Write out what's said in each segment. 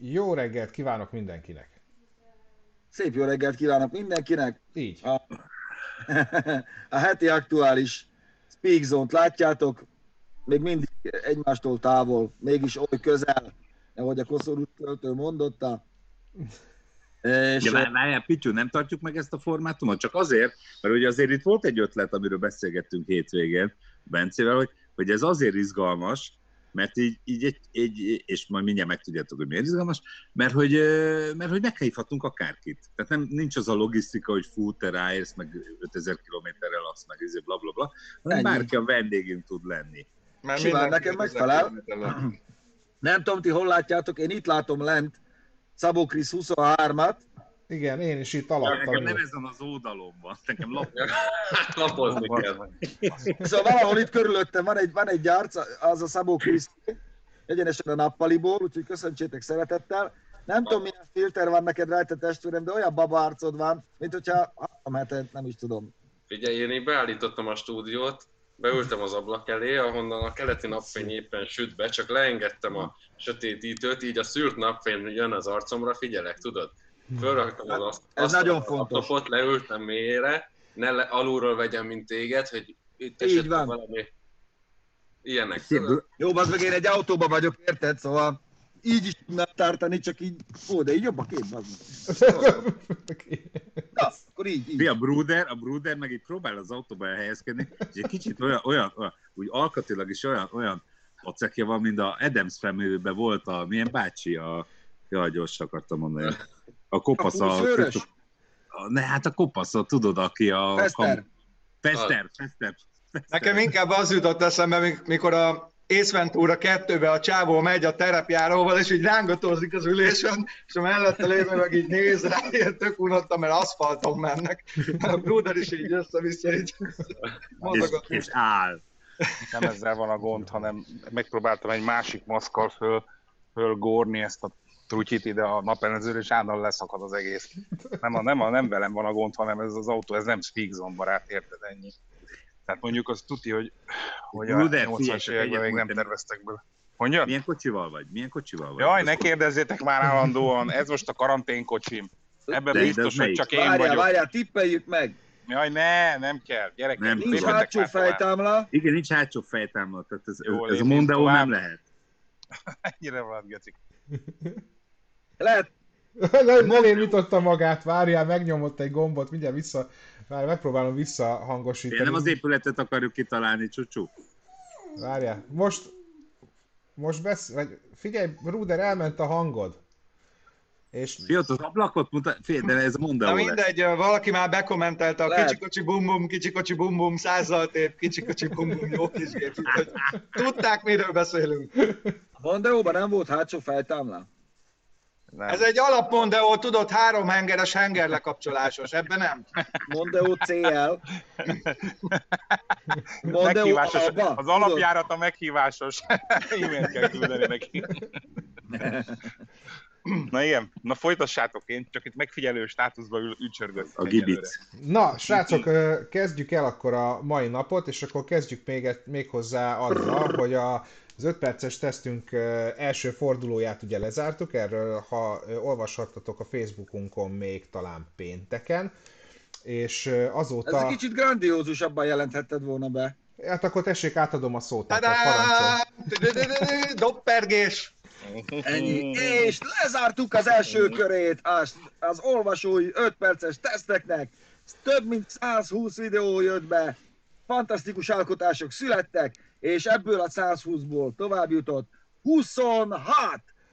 Jó reggelt kívánok mindenkinek! Szép jó reggelt kívánok mindenkinek! Így. A, a heti aktuális Speak Zone-t látjátok, még mindig egymástól távol, mégis oly közel, ahogy a koszorú költő mondotta. És... Ja, várjál, Pityu, nem tartjuk meg ezt a formátumot? Csak azért, mert ugye azért itt volt egy ötlet, amiről beszélgettünk hétvégén Bencével, hogy, hogy ez azért izgalmas, mert így, így egy, egy, és majd mindjárt megtudjátok, hogy miért izgalmas, mert hogy, mert hogy meghívhatunk akárkit. Tehát nem, nincs az a logisztika, hogy fú, te ráérsz, meg 5000 kilométerre laksz, meg ezért bla bla bla, hanem bárki a vendégünk tud lenni. Mert Simán nekem megfelel. Nem tudom, ti hol látjátok, én itt látom lent Szabó Krisz 23-at, igen, én is itt alattam. Nekem nem ezen az oldalon van, nekem lap... lapozni kell. Szóval valahol itt körülöttem van egy, van egy gyárc, az a Szabó Krisz, egyenesen a nappaliból, úgyhogy köszöntsétek szeretettel. Nem tudom, milyen filter van neked rajta testvérem, de olyan baba arcod van, mint hogyha három hetet, nem is tudom. Figyelj, én beállítottam a stúdiót, beültem az ablak elé, ahonnan a keleti napfény éppen süt be, csak leengedtem a sötétítőt, így a szűrt napfény jön az arcomra, figyelek, tudod? Fölraktam az azt, Ez nagyon fontos. laptopot, leültem mélyére, ne le, alulról vegyem, mint téged, hogy itt Így van. valami ilyenek. Jó, az meg én egy autóban vagyok, érted? Szóval így is tudnám tartani, csak így, ó, de így jobb a kép, meg. Na, akkor így, így. Mi a Bruder, a Bruder meg itt próbál az autóba elhelyezkedni, és egy kicsit olyan, olyan, olyan úgy alkatilag is olyan, olyan pacekja van, mint a Adams family volt a, milyen bácsi, a, jaj, gyors akartam mondani, a kopasz, A ne, hát a kopasz, a, tudod, aki a... Fester. Fester, Fester. Nekem inkább az jutott eszembe, mik- mikor a Ace Ventura 2-be a csávó megy a terepjáróval, és így rángatózik az ülésen, és a mellette lévő meg így néz rá, ilyen tök unotta, mert aszfalton mennek. A Bruder is így össze-vissza, így És, és áll. nem ezzel van a gond, hanem megpróbáltam egy másik maszkal föl, fölgórni ezt a trutyit ide a napelezőre, és állandóan leszakad az egész. Nem, a, nem, a, nem velem van a gond, hanem ez az autó, ez nem Speakzone barát, érted ennyi. Tehát mondjuk az tuti, hogy, hogy a Bruder, figyelj, 80-as csak években még nem terveztek bele. Mondja? Milyen kocsival vagy? Milyen kocsival vagy? Jaj, ne kérdezzétek már állandóan, ez most a karanténkocsim. Ebben De- de biztos, hogy melyik? csak én Várjál, vagyok. várjál, tippeljük meg. Jaj, ne, nem kell, gyerekek. Nem, Nincs hátsó fejtámla. Igen, nincs hátsó fejtámla, tehát ez, Jó, ez a Mondeo nem lehet. Ennyire van, gecik. Lehet, nem, nem magát, várjál, megnyomott egy gombot, mindjárt vissza, várj, megpróbálom Én visszahangosítani. nem az épületet akarjuk kitalálni, csúcsú. Várjál, most, most besz... vagy figyelj, Ruder, elment a hangod. És Fiat, az ablakot mutat, fél, de ez Na Mondeo lesz. mindegy, valaki már bekommentelte a Lehet. kicsi kocsi bum bum, kicsi kocsi bum bum, százzal tép, kicsi kocsi bum bum, jó kis gép. Tudták, miről beszélünk. a Mondeóban nem volt hátsó fejtámla. Nem. Ez egy alapmondeó, tudod, három hengeres henger lekapcsolásos, ebben nem. Mondeo CL. Mondeo Meghívásos, Alba. az alapjárat a meghívásos. E-mailt kell küldeni neki. Na igen, na folytassátok, én csak itt megfigyelő státuszban ül, ücsörgök. A gibic. Na, srácok, kezdjük el akkor a mai napot, és akkor kezdjük még, egy- még hozzá azzal, hogy a, az 5 perces tesztünk első fordulóját ugye lezártuk, erről ha olvashattatok a Facebookunkon még talán pénteken, és ö, Ez azóta... egy kicsit grandiózusabban jelenthetted volna be. Hát akkor tessék, átadom a szót. Doppergés! Ennyi. És lezártuk az első körét az, az olvasói 5 perces teszteknek. Több mint 120 videó jött be, fantasztikus alkotások születtek, és ebből a 120-ból tovább jutott 26!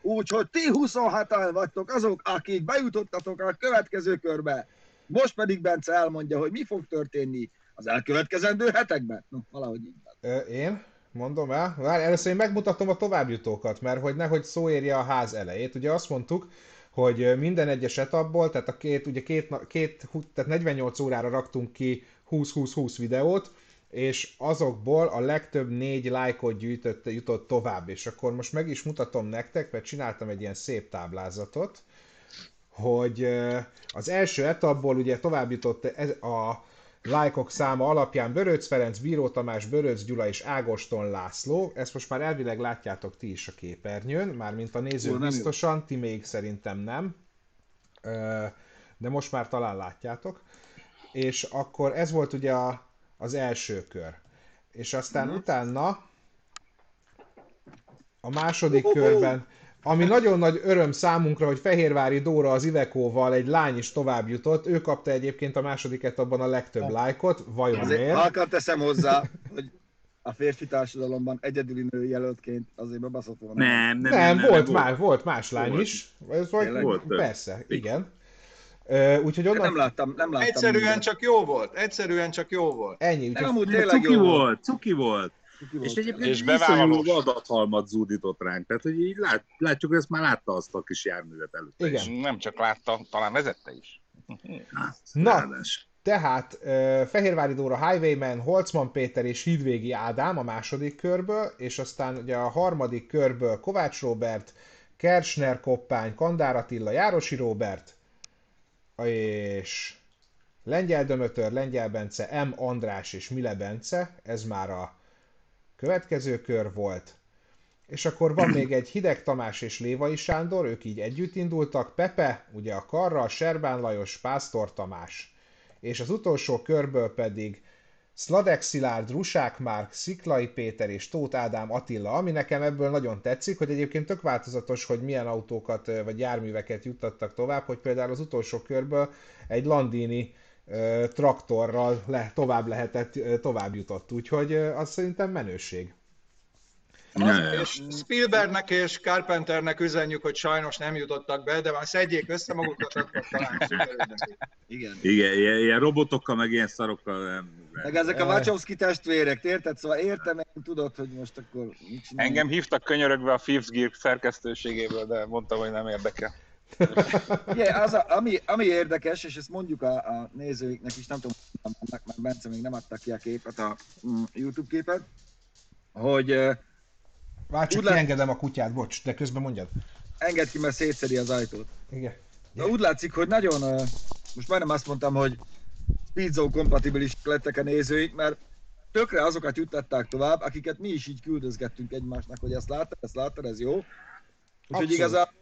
Úgyhogy ti 26-an vagytok azok, akik bejutottatok a következő körbe. Most pedig Bence elmondja, hogy mi fog történni az elkövetkezendő hetekben. No, valahogy így van. Ö, én? Mondom el? Várj, először én megmutatom a továbbjutókat, mert hogy nehogy szó érje a ház elejét. Ugye azt mondtuk, hogy minden egyes etapból, tehát a két, ugye két, két, tehát 48 órára raktunk ki 20-20-20 videót, és azokból a legtöbb négy lájkot gyűjtött, jutott tovább, és akkor most meg is mutatom nektek, mert csináltam egy ilyen szép táblázatot, hogy az első etapból ugye tovább jutott ez, a lájkok száma alapján Böröc Ferenc, Bíró Tamás, Böröc Gyula és Ágoston László. Ezt most már elvileg látjátok ti is a képernyőn, mármint a néző Jó, nem jó. biztosan, ti még szerintem nem. De most már talán látjátok. És akkor ez volt ugye a, az első kör. És aztán utána a második körben, ami nagyon nagy öröm számunkra, hogy Fehérvári Dóra az Ivekóval egy lány is tovább jutott. Ő kapta egyébként a második etapban a legtöbb lájkot. Vajon Azért miért? halkan teszem hozzá, hogy a férfi társadalomban egyedüli nő jelöltként azért bebaszott volna. Nem, nem, Nem, nem, volt, nem, már, volt más lány Volt. is. Ez vagy? Volt több. persze, igen. Úgyhogy Nem onnan láttam, nem láttam. Egyszerűen mindent. csak jó volt, egyszerűen csak jó volt. ennyi. Nem, Úgyhogy Nem, tényleg cuki jó volt, cuki volt. Cuki volt. És egyébként És iszonyú adathalmat zúdított ránk. Tehát, hogy így lát, látjuk, hogy ezt már látta azt a kis járművet előtte. Igen. És nem csak látta, talán vezette is. Na, Ráadás. Tehát Fehérvári Dóra Highwayman, Holcman Péter és Hídvégi Ádám a második körből, és aztán ugye a harmadik körből Kovács Robert, Kersner Koppány, Kandár Attila, Járosi Robert, és Lengyel Dömötör, Lengyel Bence, M. András és Mile Bence, ez már a következő kör volt. És akkor van még egy Hideg Tamás és Lévai Sándor, ők így együtt indultak, Pepe, ugye a Karra, Serbán Lajos, Pásztor Tamás. És az utolsó körből pedig Szladek Szilárd, Rusák Márk, Sziklai Péter és Tóth Ádám Attila, ami nekem ebből nagyon tetszik, hogy egyébként tök változatos, hogy milyen autókat vagy járműveket juttattak tovább, hogy például az utolsó körből egy Landini ö, traktorral le, tovább lehetett, ö, tovább jutott, úgyhogy ö, az szerintem menőség. Ja. És Spielbergnek és Carpenternek üzenjük, hogy sajnos nem jutottak be, de már szedjék össze magukat, akkor talán. Igen. Igen, ilyen, ilyen robotokkal, meg ilyen szarokkal nem. Meg ezek a Wachowski testvérek, érted? Szóval értem, én tudod, hogy most akkor mit csinálni. Engem hívtak könyörögve a Fifth Gear szerkesztőségéből, de mondtam, hogy nem érdekel. Igen, az a, ami, ami érdekes, és ezt mondjuk a, a nézőiknek is, nem tudom, annak, mert Bence még nem adta ki a képet, a mm, YouTube képet, hogy Várj, csak kiengedem a kutyát, bocs, de közben mondjad. engedd ki, mert szétszedi az ajtót. Igen. De úgy látszik, hogy nagyon, most majdnem azt mondtam, hogy Speedzone kompatibilis lettek a nézőik, mert tökre azokat juttatták tovább, akiket mi is így küldözgettünk egymásnak, hogy ezt láttad, ezt láttad, ez jó. Úgyhogy igazából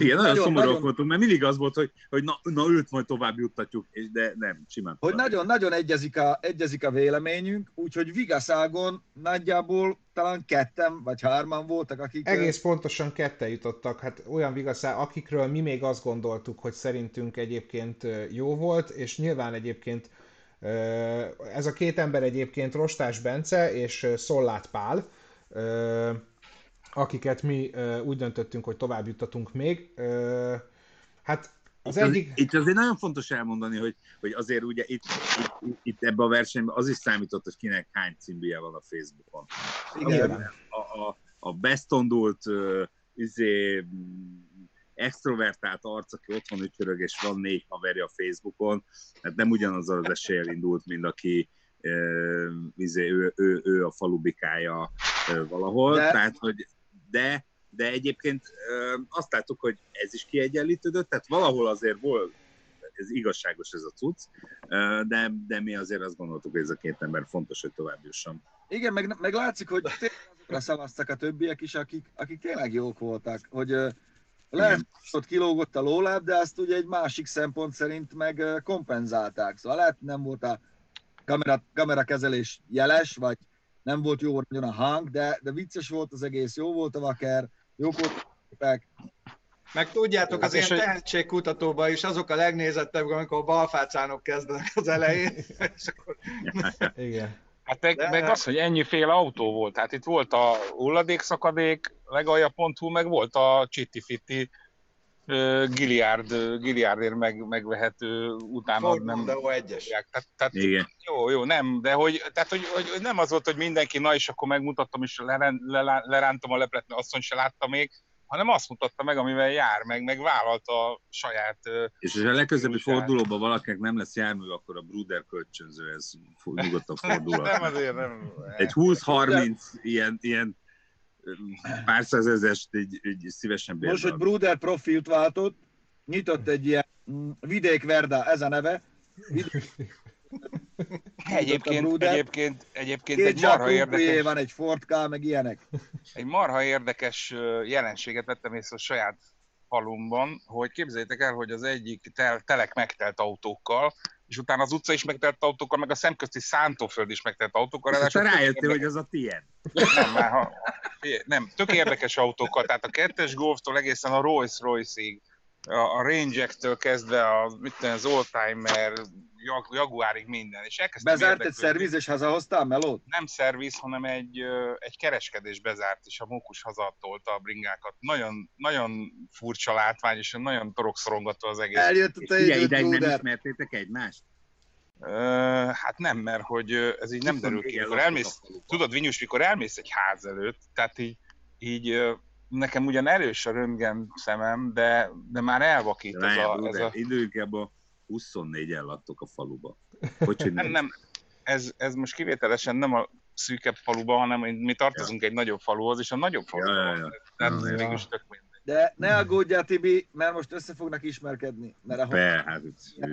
Igen, nagyon, Nagyon- szomorúak nagyon- voltunk, mert mindig az volt, hogy, hogy na, na őt majd tovább juttatjuk, és de nem, simán. hogy nagyon-nagyon egyezik a, egyezik a véleményünk, úgyhogy Vigaszágon nagyjából talán ketten vagy hárman voltak, akik... Egész pontosan ketten jutottak, hát olyan vigaszá, akikről mi még azt gondoltuk, hogy szerintünk egyébként jó volt, és nyilván egyébként ez a két ember egyébként Rostás Bence és Szollát Pál, akiket mi úgy döntöttünk, hogy tovább juttatunk még. Hát az Itt az- egyik... Itt azért nagyon fontos elmondani, hogy, hogy azért ugye itt, itt, itt ebben a versenyben az is számított, hogy kinek hány címűje van a Facebookon. Igen. A, a, a bestondult, uh, izé, extrovertált arc, aki otthon ücsörög, és van négy haverja a Facebookon, hát nem ugyanazzal az eséllyel indult, mint aki uh, izé, ő, ő, ő a falubikája uh, valahol. De... Tehát, hogy de, de egyébként azt láttuk, hogy ez is kiegyenlítődött, tehát valahol azért volt, ez igazságos ez a cucc, de, de mi azért azt gondoltuk, hogy ez a két ember fontos, hogy tovább jusson. Igen, meg, meg látszik, hogy tényleg szavaztak a többiek is, akik, akik tényleg jók voltak, hogy lehet, hogy ott kilógott a lóláb, de azt ugye egy másik szempont szerint meg kompenzálták. Szóval lehet, nem volt a kamera, kamerakezelés jeles, vagy nem volt jó nagyon a hang, de, de vicces volt az egész, jó volt a vaker, jók volt a képek. Meg tudjátok, az hogy- tehetségkutatóban is azok a legnézettebbek, amikor balfácánok kezdenek az elején, és akkor Igen. Hát meg, De- meg az, hogy ennyiféle autó volt. Hát itt volt a hulladékszakadék, legalja.hu, meg volt a Csitti Fitti Giliard, Giliardért meg, megvehető utána Ford nem Mondeo egyes. Tehát, tehát Igen. jó, jó, nem, de hogy, tehát, hogy, hogy, hogy nem az volt, hogy mindenki, na és akkor megmutattam, és lerán, lerán, lerántam a leplet, mert asszony se látta még, hanem azt mutatta meg, amivel jár, meg, meg vállalta a saját... És ha a legközelebbi fordulóban valakinek nem lesz jármű, akkor a Bruder kölcsönző, ez nyugodtan Nem fordulhat. azért, nem. Egy 20-30 ilyen, ilyen pár százezest így, így szívesen Most, hogy bérlem. Bruder profilt váltott, nyitott egy ilyen mm, Vidék Verda, ez a neve, Vidék Egyébként, egyébként, egyébként Két egy marha érdekes, van, egy Ford K, meg ilyenek. egy marha érdekes jelenséget vettem észre a saját falumban, hogy képzeljétek el, hogy az egyik tel, telek megtelt autókkal, és utána az utca is megtelt autókkal, meg a szemközti szántóföld is megtelt autókkal. És tök rájöttél, hogy az a tiéd. Nem, már ha, nem, tök érdekes autókkal, tehát a kettes Golftól egészen a Rolls Royce-ig, a, a Range-ektől kezdve a, mit tudom, az Oldtimer, Jag, Jaguarig minden, és elkezdtem Bezárt egy szerviz, és hazahoztál melót? Nem szerviz, hanem egy, egy kereskedés bezárt, és a mókus hazatolta a bringákat. Nagyon, nagyon furcsa látvány, és nagyon torokszorongató az egész. Eljött a te időd, ideig nem ismertétek egymást? Hát nem, mert hogy ez így nem derül ki. Mikor elmész, tudod, Vinyus, mikor elmész egy ház előtt, tehát így, így nekem ugyan erős a röntgen szemem, de, de már elvakít ez Várjál, a, ez a... időnkában 24-en laktok a faluba. Hogy Nem, nem, ez, ez most kivételesen nem a szűkebb faluban, hanem mi tartozunk egy nagyobb faluhoz, és a nagyobb faluban Ja, ja, ja. Tehát Ja, ez ja. mégis tök mindegy. De ne aggódjál, Tibi, mert most össze fognak ismerkedni. Mert a Be, hát,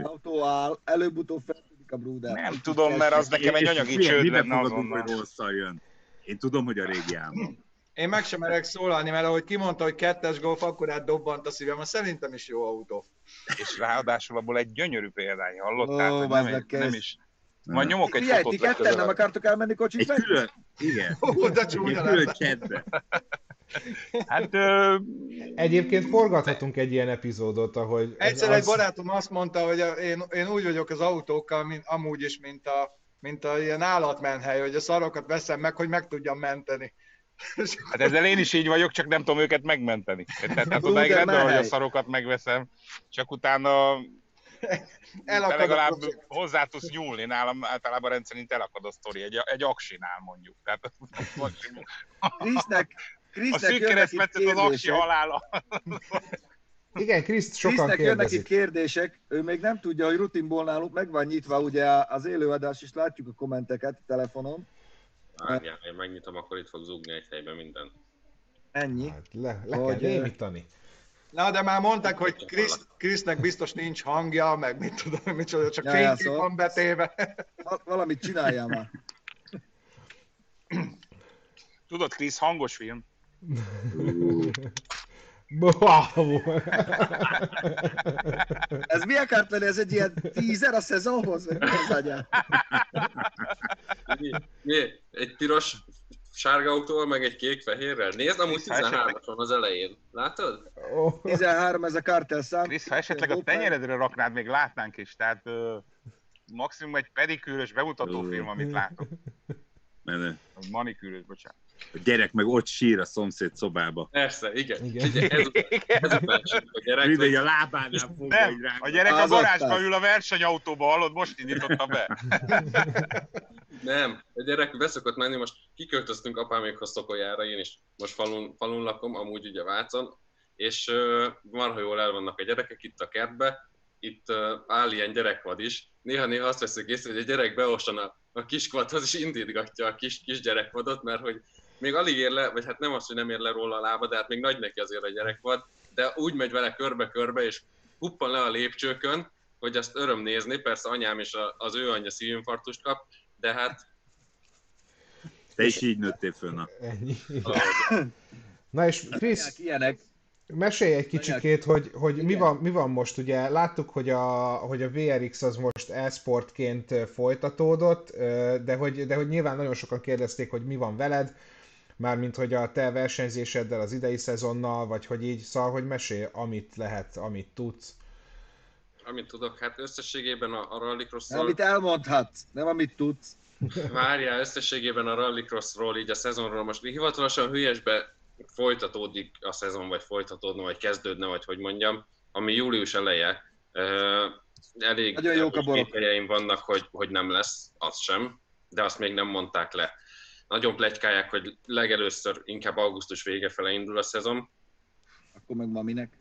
autó áll, előbb-utóbb feltűnik a Bruder. Nem tudom, mert az nekem egy anyagi csőd lenne azonnal. hogy rosszal jön? Én tudom, hogy a régi álmom. Én meg sem merek szólalni, mert ahogy kimondta, hogy kettes golf, akkor átdobbant a szívem, mert szerintem is jó autó. És ráadásul abból egy gyönyörű példány hallottál, bazd nem, egy, nem is. Majd nyomok egy Figyelj, ti fotót ketten nem akartok elmenni kocsit Egy külön, igen, Ó, de csúnya külön chatbe. Hát ö, Egyébként forgathatunk egy ilyen epizódot, ahogy... Egyszer az- egy barátom azt mondta, hogy én, én úgy vagyok az autókkal, mint, amúgy is, mint a, mint a ilyen állatmenhely, hogy a szarokat veszem meg, hogy meg tudjam menteni. Hát ezzel én is így vagyok, csak nem tudom őket megmenteni. Tehát, Bruder, odáig rendben, hogy a szarokat megveszem, csak utána Elakad legalább a hozzá tudsz nyúlni. Nálam általában rendszerint elakad a sztori, egy, egy aksinál mondjuk. Tehát Krisznek, a Krisznek szűk jönnek itt keresztmetszet az aksi halála. Igen, Kriszt sokan Krisznek jönnek itt kérdések, ő még nem tudja, hogy rutinból nálunk meg van nyitva ugye az élőadás, és látjuk a kommenteket telefonon. Várjál, én megnyitom, akkor itt fog zúgni egy helyben minden. Ennyi. Hát le, le Hogy, kell ö, némítani. Na, de már mondták, hogy Krisz, Krisznek biztos nincs hangja, meg mit tudom, micsoda, csak Ja, fénykép szóval- van betéve. Val- Valamit csináljál már. Tudod, Krisz, hangos film. Wow. Ez mi akart lenni? Ez egy ilyen tízer a szezonhoz? Vagy mi az? Mi? Mi? Egy piros sárga autóval, meg egy kék-fehérrel? Nézd, amúgy 13 van az elején. Látod? Oh. 13 ez a kartel szám. Krisz, ha esetleg a tenyeredre raknád, még látnánk is. Tehát ö, maximum egy pedikűrös bemutató film, amit látok. Mert Manikűrös, bocsánat. A gyerek meg ott sír a szomszéd szobába. Persze, igen. Igen. igen. Figyelj, ezután, ezután sem a gyerek. Mindegy, a lábánál fogja Nem, így rá. a gyerek a Az áll. ül a versenyautóba, hallod, most indította be. Nem, a gyerek beszokott menni, most kiköltöztünk apámékhoz Szokolyára, én is most falun, falun lakom, amúgy ugye Vácon, és uh, marha jól el vannak a gyerekek itt a kertbe, itt uh, áll ilyen gyerekvad is. Néha-néha azt veszük észre, hogy a gyerek beostan a, a kiskvadhoz, és indítgatja a kis, kis gyerekvadot, mert hogy még alig ér le, vagy hát nem az, hogy nem ér le róla a lába, de hát még nagy neki azért a gyerekvad, de úgy megy vele körbe-körbe, és huppan le a lépcsőkön, hogy azt öröm nézni, persze anyám és a, az ő anyja szívinfarktust kap, de hát Te is így nőttél föl, na. Ennyi. Na és Anyák Krisz, ilyenek. mesélj egy kicsikét, hogy, hogy mi, van, mi van most. Ugye láttuk, hogy a, hogy a VRX az most e-sportként folytatódott, de hogy, de hogy nyilván nagyon sokan kérdezték, hogy mi van veled, mármint hogy a te versenyzéseddel az idei szezonnal, vagy hogy így, szóval, hogy mesélj, amit lehet, amit tudsz. Amit tudok, hát összességében a, a rallycross Amit elmondhatsz, nem amit tudsz. várjál, összességében a rallycrossról, így a szezonról most hivatalosan hülyesbe folytatódik a szezon, vagy folytatódna, vagy kezdődne, vagy hogy mondjam, ami július eleje. Elég Nagyon jók a borok. vannak, hogy, hogy nem lesz, az sem, de azt még nem mondták le. Nagyon plegykálják, hogy legelőször inkább augusztus vége fele indul a szezon, Akkor meg ma minek?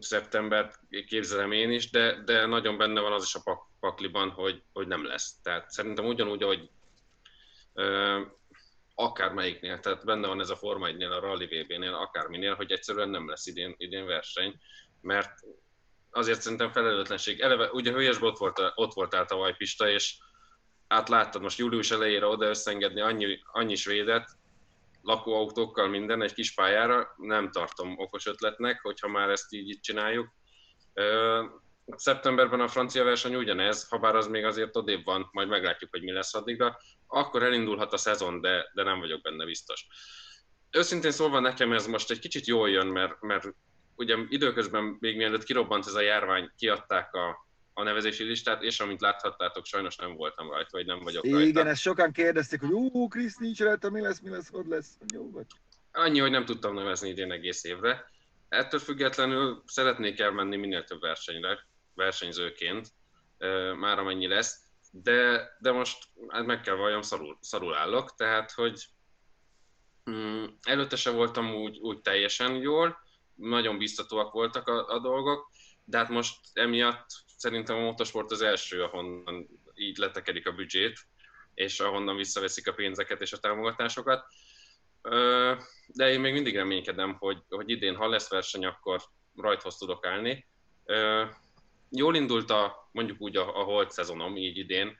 szeptembert képzelem én is, de, de nagyon benne van az is a pak, pakliban, hogy, hogy nem lesz. Tehát szerintem ugyanúgy, hogy ö, akármelyiknél, tehát benne van ez a Forma 1-nél, a Rally VB-nél, akárminél, hogy egyszerűen nem lesz idén, idén verseny, mert azért szerintem felelőtlenség. Eleve, ugye Hőjesben ott, volt, ott voltál tavaly Pista, és át láttad most július elejére oda összengedni annyi, annyi svédet, lakóautókkal minden egy kis pályára, nem tartom okos ötletnek, hogyha már ezt így, így csináljuk. Szeptemberben a francia verseny ugyanez, ha bár az még azért odébb van, majd meglátjuk, hogy mi lesz addigra. Akkor elindulhat a szezon, de, de nem vagyok benne biztos. Őszintén szólva nekem ez most egy kicsit jól jön, mert, mert ugye időközben még mielőtt kirobbant ez a járvány, kiadták a, a nevezési listát, és amint láthattátok, sajnos nem voltam rajta, vagy nem vagyok rajta. Igen, ezt sokan kérdezték, hogy ú, Krisz nincs rajta, mi lesz, mi lesz, hogy lesz, jó vagy. Annyi, hogy nem tudtam nevezni idén egész évre. Ettől függetlenül szeretnék elmenni minél több versenyre, versenyzőként, már amennyi lesz, de, de most hát meg kell valljam, szarul, szarul állok, tehát hogy mm, előtte se voltam úgy, úgy teljesen jól, nagyon biztatóak voltak a, a dolgok, de hát most emiatt szerintem a motorsport az első, ahonnan így letekedik a büdzsét, és ahonnan visszaveszik a pénzeket és a támogatásokat. De én még mindig reménykedem, hogy, hogy idén, ha lesz verseny, akkor rajthoz tudok állni. Jól indult a, mondjuk úgy a, a holt szezonom, így idén.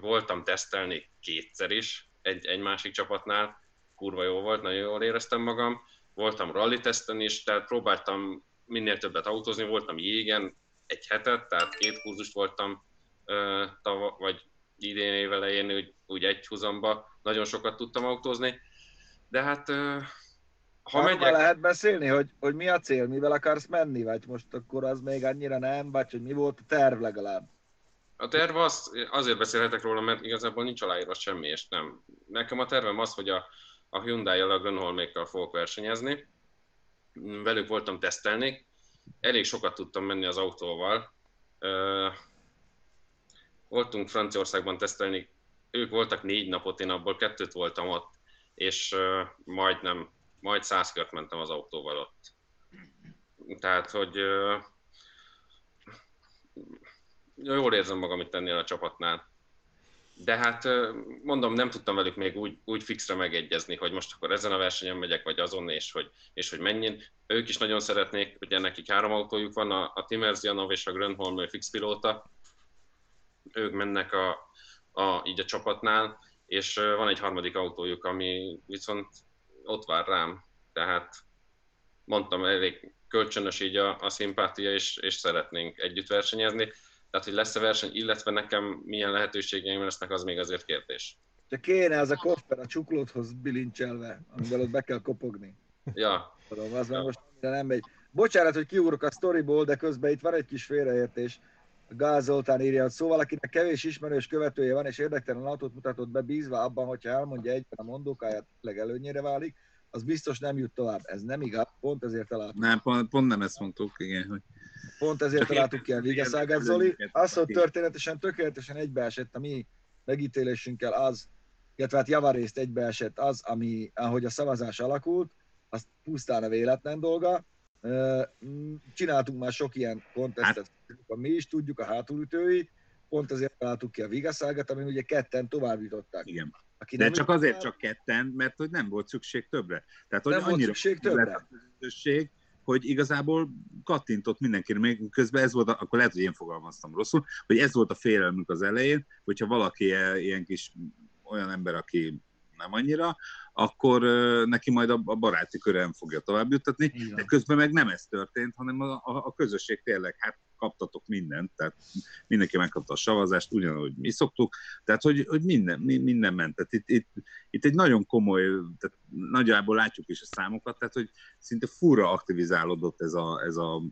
Voltam tesztelni kétszer is, egy, egy másik csapatnál, kurva jó volt, nagyon jól éreztem magam. Voltam rally teszten is, tehát próbáltam minél többet autózni, voltam jégen egy hetet, tehát két kurzust voltam tava, vagy idén év elején úgy, úgy egy húzamba, nagyon sokat tudtam autózni, de hát ha megyek... lehet beszélni, hogy, hogy mi a cél, mivel akarsz menni, vagy most akkor az még annyira nem, vagy hogy mi volt a terv legalább? A terv az, azért beszélhetek róla, mert igazából nincs aláírva semmi, és nem. Nekem a tervem az, hogy a, a Hyundai-jal, a Grönholmékkal fogok versenyezni. Velük voltam tesztelni, elég sokat tudtam menni az autóval. Voltunk Franciaországban tesztelni, ők voltak négy napot, én abból kettőt voltam ott, és majdnem, majd száz kört mentem az autóval ott. Tehát, hogy jól érzem magam itt ennél a csapatnál de hát mondom, nem tudtam velük még úgy, úgy fixre megegyezni, hogy most akkor ezen a versenyen megyek, vagy azon, és hogy, és hogy menjen. Ők is nagyon szeretnék, ugye nekik három autójuk van, a, a Timerzianov és a Grönholm fix pilóta. Ők mennek a, a, így a csapatnál, és van egy harmadik autójuk, ami viszont ott vár rám. Tehát mondtam, elég kölcsönös így a, a szimpátia, és, és szeretnénk együtt versenyezni tehát, hogy lesz-e verseny, illetve nekem milyen lehetőségeim lesznek, az még azért kérdés. Csak kéne az a koffer a csuklódhoz bilincselve, amivel ott be kell kopogni. Ja. Tudom, az már most nem megy. Bocsánat, hogy kiúrok a storyból, de közben itt van egy kis félreértés. Gál Zoltán írja, hogy szóval akinek kevés ismerős követője van, és érdektelen autót mutatott be, bízva abban, hogyha elmondja egyben a mondókáját, legelőnyére válik, az biztos nem jut tovább. Ez nem igaz, pont ezért találtuk. Nem, pont, pont nem ezt mondtuk, igen, hogy Pont ezért Csak találtuk ki a vigaszágát, Zoli. Az, hogy történetesen, tökéletesen egybeesett a mi megítélésünkkel az, illetve hát javarészt egybeesett az, ami, ahogy a szavazás alakult, az pusztán a véletlen dolga. Csináltunk már sok ilyen kontesztet, hát. mi is tudjuk, a hátulütői, pont ezért találtuk ki a vigaszágát, ami ugye ketten tovább jutották. Igen. Aki De csak azért csak ketten, mert hogy nem volt szükség többre. Tehát, hogy nem annyira volt szükség többre. A közösség, hogy igazából kattintott mindenkire, még közben ez volt, akkor lehet, hogy én fogalmaztam rosszul, hogy ez volt a félelmünk az elején, hogyha valaki ilyen kis olyan ember, aki nem annyira, akkor neki majd a baráti körön fogja tovább juttatni, de közben meg nem ez történt, hanem a, a, a közösség tényleg, hát kaptatok mindent, tehát mindenki megkapta a szavazást, ugyanúgy mi szoktuk, tehát hogy, hogy minden, minden ment. Tehát itt, itt, itt egy nagyon komoly, tehát nagyjából látjuk is a számokat, tehát hogy szinte fura aktivizálódott ez a, ez a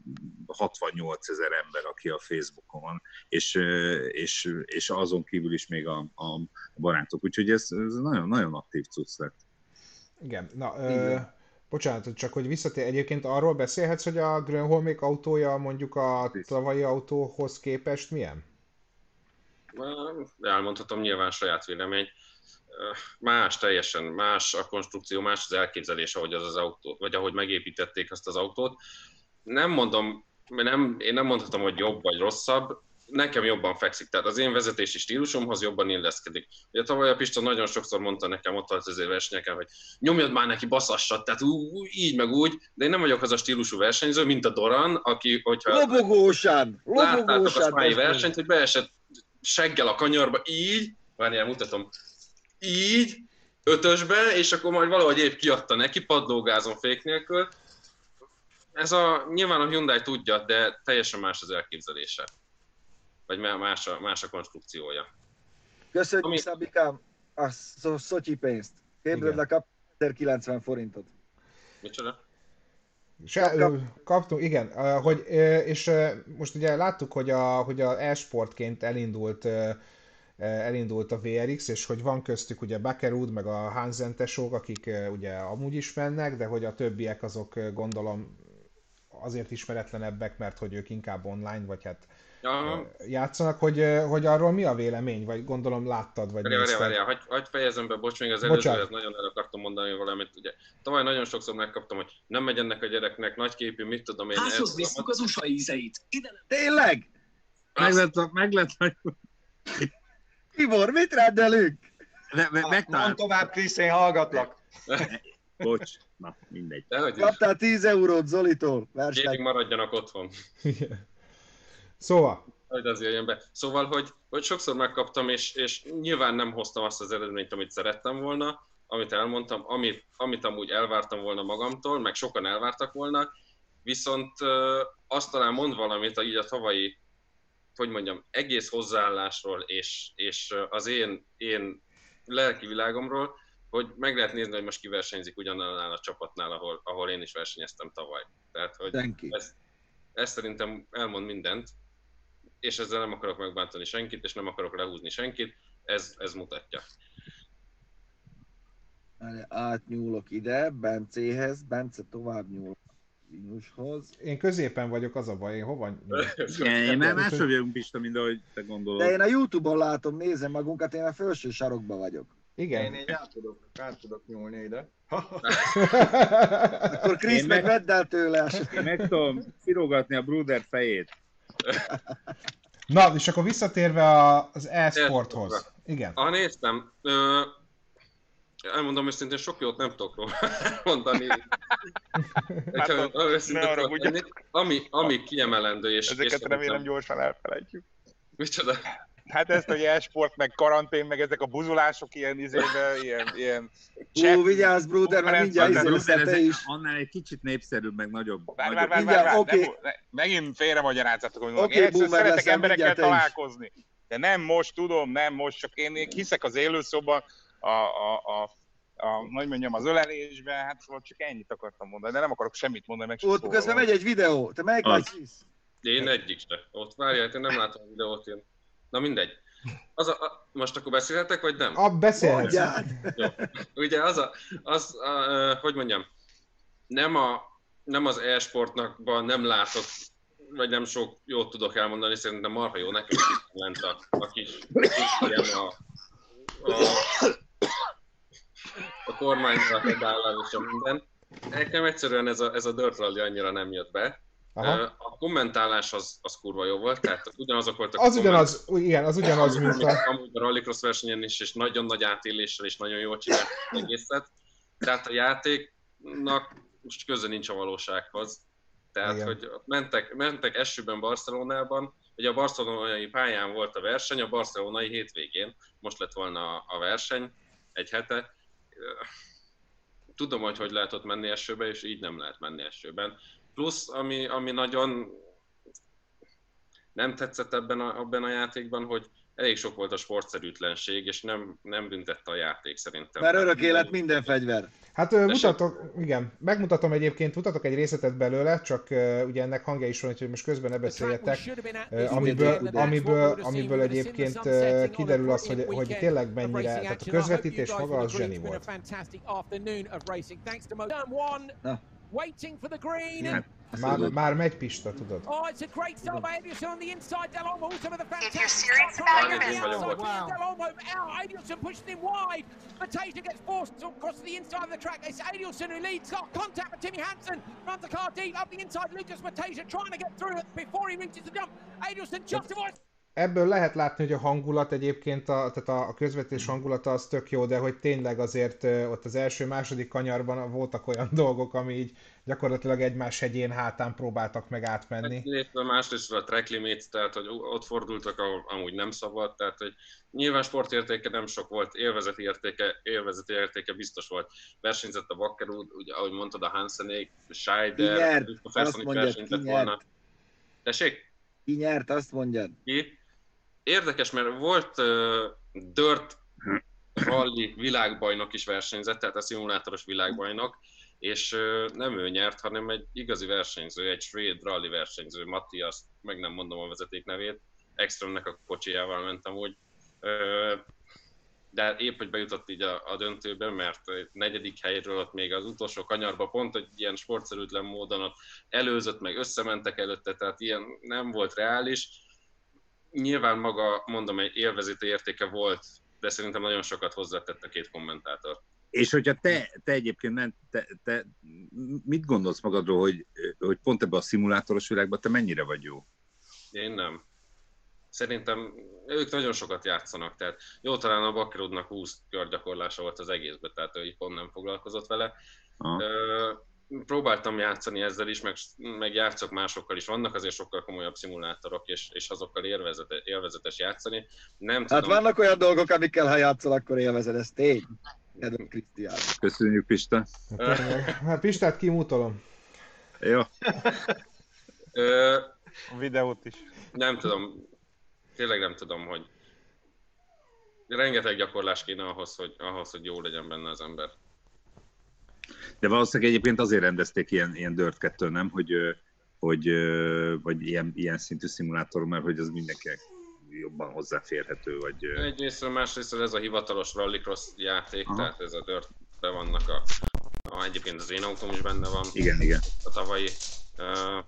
68 ezer ember, aki a Facebookon van, és, és, és azon kívül is még a, a barátok, úgyhogy ez, ez nagyon, nagyon aktív cucc lett. Igen, na, ö, bocsánat, csak hogy visszatér, egyébként arról beszélhetsz, hogy a Grönholmék autója mondjuk a tavalyi autóhoz képest milyen? Elmondhatom nyilván saját vélemény. Más, teljesen más a konstrukció, más az elképzelés, ahogy az az autó, vagy ahogy megépítették azt az autót. Nem mondom, nem, én nem mondhatom, hogy jobb vagy rosszabb, nekem jobban fekszik, tehát az én vezetési stílusomhoz jobban illeszkedik. Ugye tavaly a Pista nagyon sokszor mondta nekem ott az azért versenyeken, hogy nyomjad már neki baszassat, tehát ú, így meg úgy, de én nem vagyok az a stílusú versenyző, mint a Doran, aki, hogyha Lobogósan! láttátok a Lobogósan! spái versenyt, hogy beesett seggel a kanyarba, így, várjál, mutatom, így, ötösbe, és akkor majd valahogy épp kiadta neki, padlógázon fék nélkül. Ez a, nyilván a Hyundai tudja, de teljesen más az elképzelése. Vagy más a, más a konstrukciója. Köszönjük, Ami- Szabikám, a sz- szotyi pénzt. Képredre kap 90 forintot. Micsoda? Se, kaptunk, igen, hogy, és most ugye láttuk, hogy a, hogy a e-sportként elindult, elindult a VRX, és hogy van köztük ugye Bakerud, meg a Hansen tesók, akik ugye amúgy is mennek, de hogy a többiek azok gondolom azért ismeretlenebbek, mert hogy ők inkább online, vagy hát Ja, ö, játszanak, hogy, hogy arról mi a vélemény, vagy gondolom láttad, vagy Várjál, várjál, várjál, hagyj, hagyj fejezem be, bocs, még az előzőhez nagyon el akartam mondani valamit. Ugye, tavaly nagyon sokszor megkaptam, hogy nem megy ennek a gyereknek, nagyképű, mit tudom én. Házhoz visszük az USA ízeit. Ide nem Tényleg? Meg lett, meg lett, Tibor, mit rendelünk? me, me, Mondd megtalált. tovább, Krisz, én hallgatlak. Bocs, na mindegy. Kaptál 10 eurót Zolitól. Verseny. maradjanak otthon. Szóval, Hogy az jöjjön be. Szóval, hogy, hogy sokszor megkaptam, és, és nyilván nem hoztam azt az eredményt, amit szerettem volna, amit elmondtam, amit, amit amúgy elvártam volna magamtól, meg sokan elvártak volna, viszont azt talán mond valamit így a tavalyi, hogy mondjam, egész hozzáállásról, és, és az én, én lelki világomról, hogy meg lehet nézni, hogy most ki versenyzik ugyanannál a csapatnál, ahol, ahol én is versenyeztem tavaly. Tehát, hogy ez, ez szerintem elmond mindent, és ezzel nem akarok megbántani senkit, és nem akarok lehúzni senkit, ez, ez mutatja. Átnyúlok ide, Bencéhez, Bence tovább nyúl Linushoz. én középen vagyok, az a baj, én hova... Igen, én már máshogy vagyunk Pista, mint ahogy te gondolod. De én a Youtube-on látom, nézem magunkat, én a felső sarokba vagyok. Igen. Én így át tudok, át tudok nyúlni ide. Akkor Krisz Én meg meg- vedd el tőle. Én meg tudom szirogatni a Bruder fejét. Na, és akkor visszatérve a, az e-sporthoz. Igen. Ha néztem, ö, elmondom őszintén, sok jót nem tudok róla mondani. Hát, Hogyha ne arra lenni. ami, ami kiemelendő, és, és Ezeket remélem gyorsan elfelejtjük. Micsoda? Hát ezt, hogy e-sport, meg karantén, meg ezek a buzulások ilyen izébe, ilyen, ilyen Ú, vigyázz, Bruder, mert mindjárt izé Bruder, ezek is. annál egy kicsit népszerűbb, meg nagyobb. Várj, várj, Mindjárt, várj, oké. nem, ne, megint félremagyarázatok, hogy mondok. Oké, Én egyszerűen boomer szeretek leszel, emberekkel találkozni. De nem most, tudom, nem most, csak én én hiszek az élőszóban, a, a, a, a, hogy mondjam, az ölelésben, hát szóval csak ennyit akartam mondani, de nem akarok semmit mondani, meg Ott közben megy egy videó. Te Krisz? Én egyik se. Ott várjál, én nem látom a videót én. Na mindegy. Az a, a, most akkor beszélhetek, vagy nem? A, beszélhetsz. Mondjál. Ugye az a, az, a, hogy mondjam, nem, a, nem az e-sportnakban nem látok, vagy nem sok jót tudok elmondani, szerintem marha jó nekem lent a, a kis ilyen a, a, a kormányra megállal és a minden. Nekem egyszerűen ez a, ez a Dirt Rally annyira nem jött be. Aha. A kommentálás az, az kurva jó volt, tehát ugyanazok voltak Az a ugyanaz, igen, az ugyanaz, mint a... Amúgy a Rallycross versenyen is, és nagyon nagy átéléssel, és nagyon jól csinált az egészet. Tehát a játéknak most köze nincs a valósághoz. Tehát, Igen. Hogy mentek, mentek esőben Barcelonában, ugye a barcelonai pályán volt a verseny, a barcelonai hétvégén, most lett volna a, a verseny, egy hete. Tudom, hogy hogy lehet ott menni esőbe, és így nem lehet menni esőben. Plusz, ami, ami nagyon nem tetszett ebben a, ebben a játékban, hogy elég sok volt a sportszerűtlenség, és nem, nem büntette a játék szerintem. Mert örök élet minden- fegyver. Hát ö, mutatok, igen, megmutatom egyébként, mutatok egy részletet belőle, csak ö, ugye ennek hangja is van, hogy most közben ne beszéljetek, ö, amiből, amiből, amiből egyébként ö, kiderül az, hogy, hogy tényleg mennyire, tehát a közvetítés maga az zseni volt. Na. Waiting for the green. Hát, Már, már megy Pista, tudod. Oh, it's a great start by Adrielson on the inside. Del Olmo also with a you're fantastic serious start trying about your the business. Wow. Del out. Adrielson pushing him wide. Matejda gets forced across to the inside of the track. It's Adrielson who leads. Got contact with Timmy Hansen. Runs the car deep up the inside. Lucas Matejda trying to get through it before he reaches the jump. Adrielson just avoids. Ebből lehet látni, hogy a hangulat egyébként, a, tehát a, a közvetés hangulata az tök jó, de hogy tényleg azért ott az első-második kanyarban voltak olyan dolgok, ami így gyakorlatilag egymás hegyén hátán próbáltak meg átmenni. Illetve másrészt a track limit, tehát hogy ott fordultak, ahol amúgy nem szabad, tehát hogy nyilván sportértéke nem sok volt, élvezeti értéke, élvezeti értéke biztos volt. Versenyzett a Vakkerud, ugye, ahogy mondtad, a Hansenék, Scheider, a Fersonik versenyzett volna. Tessék? Ki nyert, azt mondjad. ki. Érdekes, mert volt uh, Dirt Rally világbajnok is versenyzett, tehát a szimulátoros világbajnok, és uh, nem ő nyert, hanem egy igazi versenyző, egy svéd rally versenyző, Matthias, meg nem mondom a vezeték nevét, Extremnek a kocsijával mentem úgy. Uh, de épp, hogy bejutott így a, a döntőbe, mert egy negyedik helyről ott még az utolsó kanyarba pont, hogy ilyen sportszerűtlen módon ott előzött, meg összementek előtte, tehát ilyen nem volt reális. Nyilván maga, mondom, egy élvezeti értéke volt, de szerintem nagyon sokat hozzátett a két kommentátor. És hogyha te, te egyébként nem, te, te mit gondolsz magadról, hogy, hogy pont ebben a szimulátoros világban te mennyire vagy jó? Én nem. Szerintem ők nagyon sokat játszanak, tehát jó talán a Bakkerudnak 20 körgyakorlása volt az egészben, tehát ő így pont nem foglalkozott vele. Aha. Ö, próbáltam játszani ezzel is, meg, meg játszok másokkal is. Vannak azért sokkal komolyabb szimulátorok, és, és azokkal élvezete, élvezetes játszani. Nem Hát tudom, vannak olyan dolgok, amikkel ha játszol, akkor élvezed, ez tény. Kedves Krisztián. Köszönjük, Pista. Hát, hát Pistát kimutolom. Jó. ö, A videót is. nem tudom, tényleg nem tudom, hogy rengeteg gyakorlás kéne ahhoz, hogy, ahhoz, hogy jó legyen benne az ember. De valószínűleg egyébként azért rendezték ilyen, ilyen Dirt 2 nem? Hogy, hogy vagy ilyen, ilyen szintű szimulátor, mert hogy az mindenkinek jobban hozzáférhető, vagy... ö, Egyrésztről, másrésztről ez a hivatalos rallycross játék, Aha. tehát ez a dirt vannak a, a, egyébként az én autóm is benne van, Igen, igen. a tavalyi. Uh,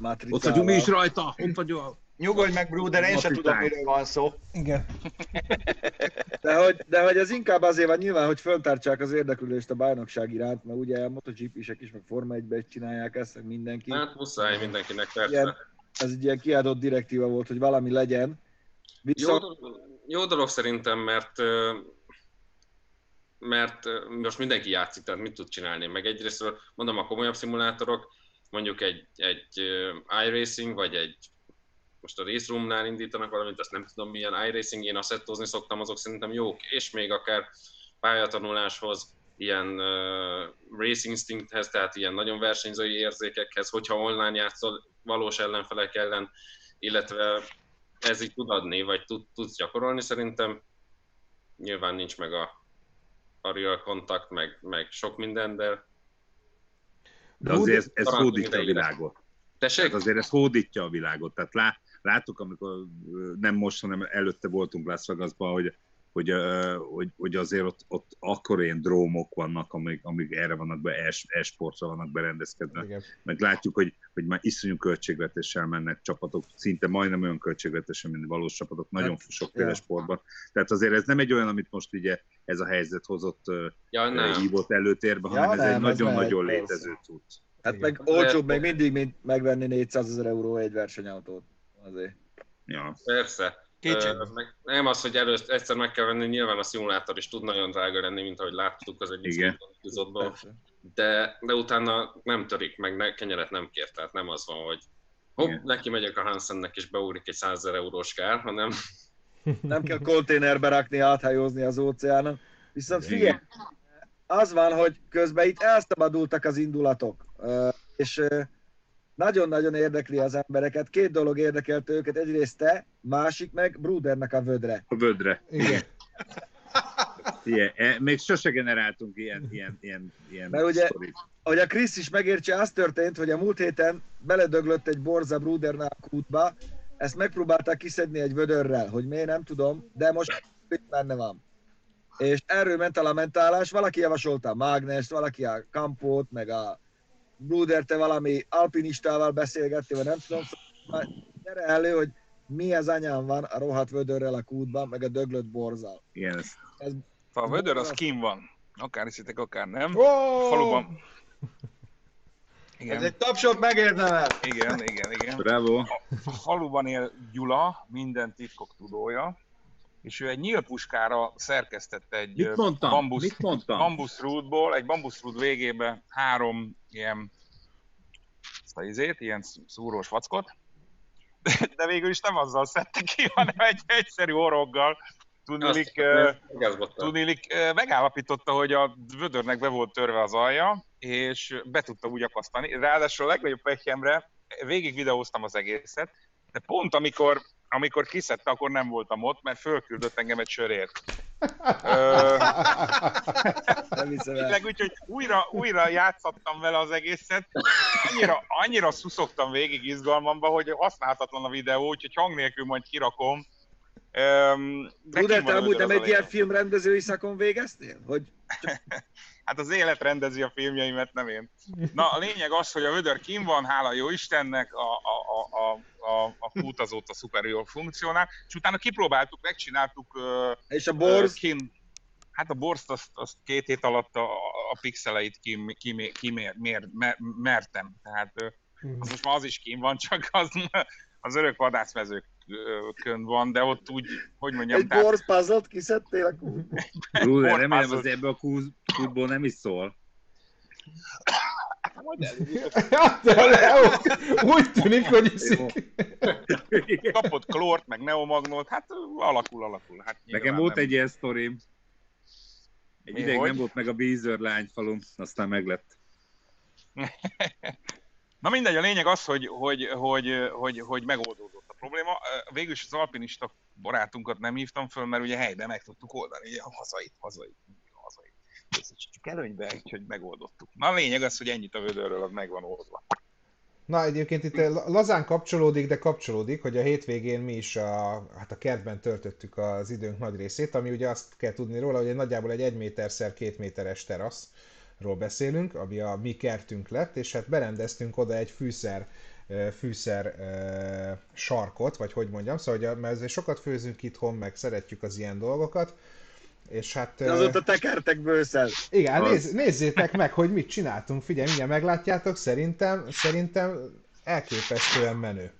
Matricával. Ott vagyunk mi is rajta! Ott vagyunk! Nyugodj meg, Bruder, én sem tudom, miről van szó. Igen. De hogy, de hogy ez inkább azért van nyilván, hogy föltártsák az érdeklődést a bajnokság iránt, mert ugye a MotoGP-sek is, meg Forma 1 is csinálják ezt, meg mindenki. hát muszáj mindenkinek persze. Ilyen, ez egy ilyen kiadott direktíva volt, hogy valami legyen. Jó, Viszont dolog, jó dolog szerintem, mert mert most mindenki játszik, tehát mit tud csinálni. Meg egyrészt mondom, a komolyabb szimulátorok, mondjuk egy, egy iRacing, vagy egy most a Race Room-nál indítanak valamit, azt nem tudom milyen iRacing, én asszettozni szoktam, azok szerintem jók, és még akár pályatanuláshoz, ilyen uh, Racing Instincthez, tehát ilyen nagyon versenyzői érzékekhez, hogyha online játszol valós ellenfelek ellen, illetve ez így tud adni, vagy tud, tudsz gyakorolni szerintem. Nyilván nincs meg a, a real kontakt, meg, meg sok minden, de De azért ez, ez hódítja a világot. tessék, Tehát azért ez hódítja a világot. Tehát lá, láttuk, amikor nem most, hanem előtte voltunk Las Vegasban, hogy, hogy, hogy, hogy azért ott, ott akkor ilyen drómok vannak, amik, amik erre vannak be, e-sportra vannak berendezkedve. Igen. Meg látjuk, hogy, hogy már iszonyú költségvetéssel mennek csapatok, szinte majdnem olyan költségvetéssel, mint valós csapatok, nagyon Hát, sokféle ja. sportban. Tehát azért ez nem egy olyan, amit most ugye ez a helyzet hozott, ja, nem. hívott előtérbe, Ja, hanem ez nem, egy ez nagyon-nagyon megy, létező cucc. hát Igen. meg olcsóbb még mindig, mint megvenni 400 ezer euró egy versenyautót. Azért. Ja. Persze. Meg nem az, hogy először egyszer meg kell venni, nyilván a szimulátor is tud nagyon drága lenni, mint ahogy láttuk az egyik epizódban, de, de utána nem törik, meg ne, kenyeret nem kér, tehát nem az van, hogy hopp, Igen. neki megyek a Hansennek és beugrik egy 100 ezer eurós kár, hanem Nem kell konténerbe rakni, áthajózni az óceánon. Viszont figyelj, az van, hogy közben itt elszabadultak az indulatok, és nagyon-nagyon érdekli az embereket. Két dolog érdekelte őket, egyrészt te, másik meg Brudernek a vödre. A vödre. Igen. Ilyen, e, még sose generáltunk ilyen, ilyen, ilyen, ilyen Mert ugye- sztorit. Hogy a Krisz is megértse, az történt, hogy a múlt héten beledöglött egy borza Brudernál a kútba, ezt megpróbálták kiszedni egy vödörrel, hogy miért nem tudom, de most itt benne van. És erről ment a lamentálás, valaki javasolta a mágnest, valaki a kampót, meg a Bruder, te valami alpinistával beszélgettél, vagy nem tudom, szóval gyere elő, hogy mi az anyám van a rohadt vödörrel a kútban, meg a döglött borzal. Igen, ez, A vödör az kim van. Akár hiszitek, akár nem. Oh! Faluban, Ez Igen, egy tapsot megérdemel. igen, igen, igen. Bravo. A faluban él Gyula, minden titkok tudója, és ő egy nyílpuskára szerkesztett egy Mit mondtam? bambusz, Mit mondtam? bambuszrútból, egy bambuszrút végébe három ilyen ezt a izét, ilyen szúrós vackot, de, de végül is nem azzal szedte ki, hanem egy egyszerű oroggal. Ö, Gázbottal. Tudnélik, ö, megállapította, hogy a vödörnek be volt törve az alja, és be tudta úgy akasztani. Ráadásul a legnagyobb pekjemre végig videóztam az egészet, de pont amikor, amikor kiszedte, akkor nem voltam ott, mert fölküldött engem egy sörért. Tényleg úgy, hogy újra, újra játszottam vele az egészet, annyira, annyira szuszogtam végig izgalmamba, hogy használhatatlan a videó, úgyhogy hang nélkül majd kirakom. Tudod, te amúgy nem egy ilyen filmrendezői szakon végeztél? Hogy Hát az élet rendezi a filmjeimet, nem én. Na, a lényeg az, hogy a vödör kim van, hála jó Istennek, a, a, a, a, a, a kút azóta szuper jól funkcionál, és utána kipróbáltuk, megcsináltuk és a borz? kin, hát a borzt azt, azt két hét alatt a, a pixeleit kim, kim, kim, mér, mer, mertem, tehát ö, az most már az is kim van, csak az, az örök vadászmezőkön van, de ott úgy, hogy mondjam, Egy borz puzzle kiszedtél a kú? Ruler, Ford remélem az ebből a kúz- kútból nem is szól. Majd elő- Leo, úgy tűnik, hogy iszik. kapott klort, meg neomagnót, hát alakul, alakul. Hát Nekem volt nem. egy ilyen sztorim. Egy Mi, ideig hogy? nem volt meg a Beezer lányfalum, aztán meglett. Na mindegy, a lényeg az, hogy, hogy, hogy, hogy, hogy megoldódott a probléma. Végül is az alpinista barátunkat nem hívtam föl, mert ugye helyben meg tudtuk oldani, ugye hazait, hazait, csak előnybe, úgyhogy megoldottuk. Na a lényeg az, hogy ennyit a vödörről, az megvan oldva. Na egyébként itt lazán kapcsolódik, de kapcsolódik, hogy a hétvégén mi is a, hát a kertben töltöttük az időnk nagy részét, ami ugye azt kell tudni róla, hogy egy nagyjából egy 1 méterszer 2 méteres teraszról beszélünk, ami a mi kertünk lett, és hát berendeztünk oda egy fűszer ö, fűszer ö, sarkot, vagy hogy mondjam, szóval hogy mert azért sokat főzünk itthon, meg szeretjük az ilyen dolgokat, és hát... ö, Azóta tekertek bőszel. igen, Az. néz, nézzétek meg, hogy mit csináltunk. Figyelj, mindjárt meglátjátok, szerintem, szerintem elképesztően menő.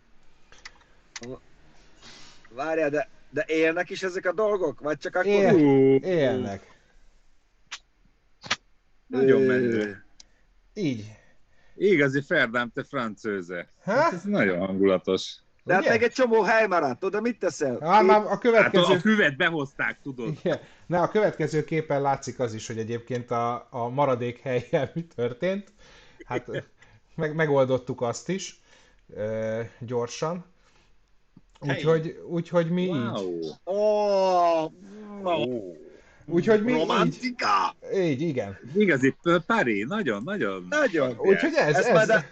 Várjál, de, de élnek is ezek a dolgok? Vagy csak akkor... Él, élnek. Nagyon menő. Így. Igazi Ferdám, te francőze. Ha? Ez nagyon hangulatos. De hát meg egy csomó hely maradt, oda mit teszel? Hát már a Hát a, következő... füvet behozták, tudod. Igen. Na, a következő képen látszik az is, hogy egyébként a, a maradék helyen mi történt. Hát meg, megoldottuk azt is ö, gyorsan. Úgyhogy, úgyhogy mi így. Wow. Ó, Ó, Úgyhogy mi így. romantika! Így, igen. Igazi P- Pári, nagyon, nagyon. Nagyon. Úgyhogy ez, Ez ez, majd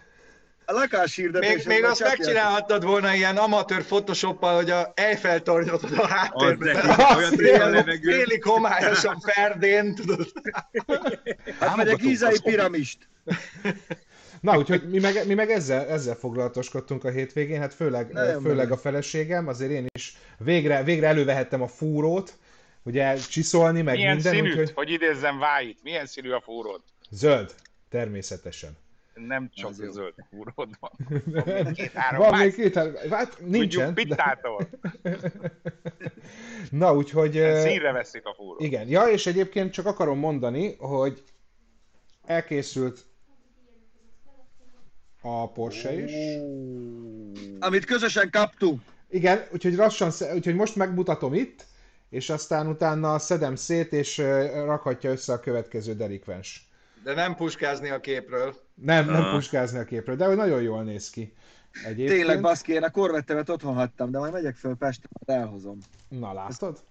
a, lakáshirdetés. Még, még azt megcsinálhattad volna ilyen amatőr photoshoppal, hogy a Eiffel tornyot a Az háttérben. neki. Félig homályosan ferdén, tudod. Hát vagy a gízai piramist. Na, úgyhogy mi meg, mi meg ezzel, ezzel foglalatoskodtunk a hétvégén, hát főleg, Nagyon főleg menő. a feleségem, azért én is végre, végre elővehettem a fúrót, ugye csiszolni, meg milyen minden, színűt, úgyhogy hogy idézzem Vájt, milyen színű a fúród? zöld, természetesen. Nem csak Az jó. zöld fúród van. Van még két-három Van más. még két, hát Tudjuk nincsen. Pittától. Na, úgyhogy... Színre veszik a fúrót. Igen, ja, és egyébként csak akarom mondani, hogy elkészült a Porsche is. Amit közösen kaptunk. Igen, úgyhogy lassan, úgyhogy most megmutatom itt, és aztán utána szedem szét, és rakhatja össze a következő delikvens. De nem puskázni a képről. Nem, nem Ah. puskázni a képről, de hogy nagyon jól néz ki. Egyébként. Tényleg baszki, én a korvettemet otthon hagytam, de majd megyek föl Pestre, elhozom. Na látod?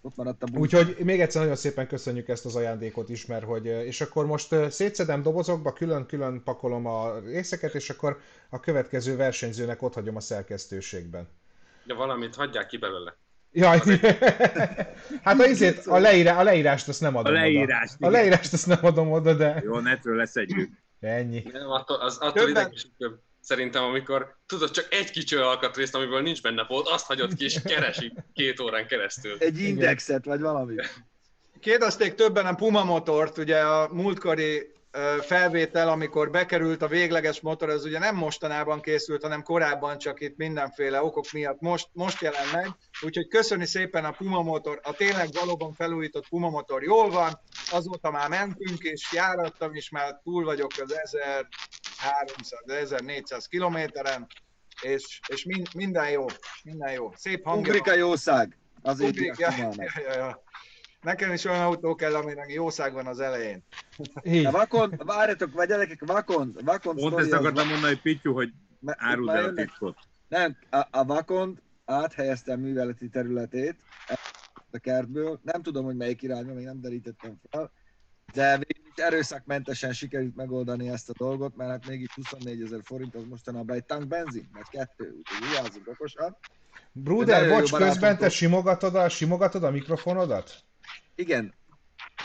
Ott maradt a búcsú. Úgyhogy még egyszer nagyon szépen köszönjük ezt az ajándékot is, mert hogy, és akkor most ö, szétszedem dobozokba, külön-külön pakolom a részeket, és akkor a következő versenyzőnek ott hagyom a szerkesztőségben. De valamit hagyják ki belőle. Jaj, hát a, izét, a, leírá, a leírást azt nem adom A leírást, oda. A leírást azt nem adom oda, de Jó, netről leszedjük. ennyi. Nem, attól, az, attól Többen- idegesítőbb. Szerintem, amikor tudod, csak egy kicsi alkatrészt, amiből nincs benne volt, azt hagyod ki, és keresi két órán keresztül. Egy indexet, vagy valami. Kérdezték többen a Puma motort, ugye a múltkori felvétel, amikor bekerült a végleges motor, az ugye nem mostanában készült, hanem korábban, csak itt mindenféle okok miatt most, most jelent meg. Úgyhogy köszöni szépen a Puma motor, a tényleg valóban felújított Puma motor jól van, azóta már mentünk, és járattam, és már túl vagyok az 1300-1400 kilométeren, és, és min, minden jó, minden jó. Szép hangja Ugrika jószág. Azért Ugrik, ja, ja, ja, ja, ja. Nekem is olyan autó kell, aminek jószág van az elején. Így. A vakon, várjatok, vagy gyerekek, vakon, vakon Pont ezt az- akartam mondani, hogy Pityu, hogy áruld el a titkot. Nem, a, a vakon áthelyezte a műveleti területét a kertből. Nem tudom, hogy melyik irányba, még nem derítettem fel. De erőszakmentesen sikerült megoldani ezt a dolgot, mert hát mégis 24 ezer forint az mostanában egy tank benzin, vagy kettő, úgyhogy vigyázzunk okosan. Bruder, bocs, közben te simogatod a, simogatod a mikrofonodat? Igen,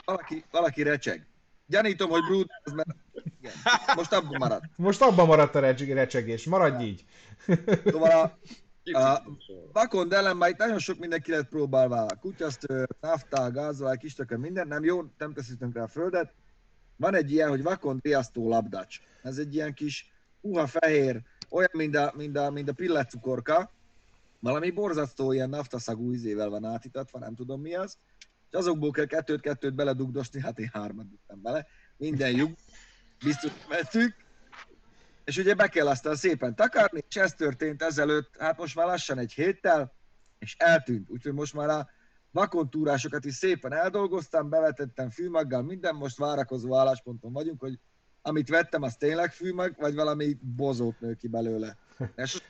valaki, valaki recseg. Gyanítom, hogy Brud, az mert... Igen. Most abban maradt. Most abban maradt a recs- recsegés, maradj így. Szóval a, a Vakond ellen már itt nagyon sok mindenki lett próbálva. Kutyasztő, naftál, gázolaj, kistökön, minden. Nem jó, nem teszítünk rá a földet. Van egy ilyen, hogy Vakond riasztó labdacs. Ez egy ilyen kis puha fehér, olyan, mint a, mint a, mint a pilletcukorka. Valami borzasztó ilyen naftaszagú ízével van átítatva, nem tudom mi az. És azokból kell kettőt-kettőt beledugdosni, hát én hármat dugtam bele. Minden lyuk, biztos vettük. És ugye be kell aztán szépen takarni, és ez történt ezelőtt, hát most már lassan egy héttel, és eltűnt. Úgyhogy most már a vakontúrásokat is szépen eldolgoztam, bevetettem fűmaggal, minden most várakozó állásponton vagyunk, hogy amit vettem, az tényleg fűmag, vagy valami bozót nő ki belőle. És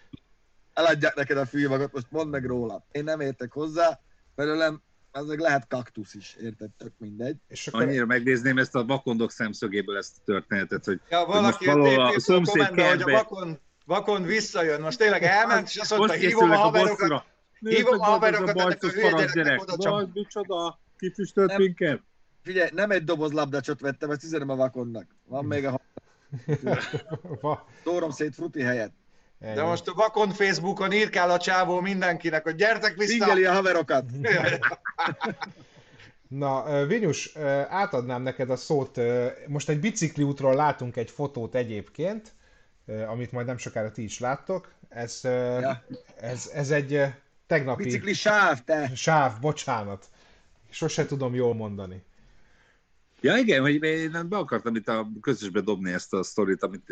eladják neked a fűmagot, most mondd meg róla. Én nem értek hozzá, belőlem az meg lehet kaktusz is, érted? Tök mindegy. És akkor Annyira megnézném ezt a vakondok szemszögéből ezt a történetet, hogy Ja, Hogy most valaki a a szomszéd kommentben, hogy a kertbe- vakon, vakon visszajön. Most tényleg elment, és azt mondta, hívom a a haverokat. Nézd hívom a haverokat, ennek a hülye gyerek. oda csak- micsoda, kifüstölt Nem. minket. Figyelj, nem egy doboz labdacsot vettem, ezt üzenem a vakonnak. Van még a Tórom szét fruti helyett. De most a vakon Facebookon írkál a csávó mindenkinek, hogy gyertek vissza. Pingeli a haverokat. Na, Vinyus, átadnám neked a szót. Most egy bicikliútról látunk egy fotót egyébként, amit majd nem sokára ti is láttok. Ez, Ja. ez, ez egy tegnapi Bicikli sáv, te! sáv, bocsánat. Sose tudom jól mondani. Ja igen, hogy én be akartam itt a közösbe dobni ezt a sztorit, amit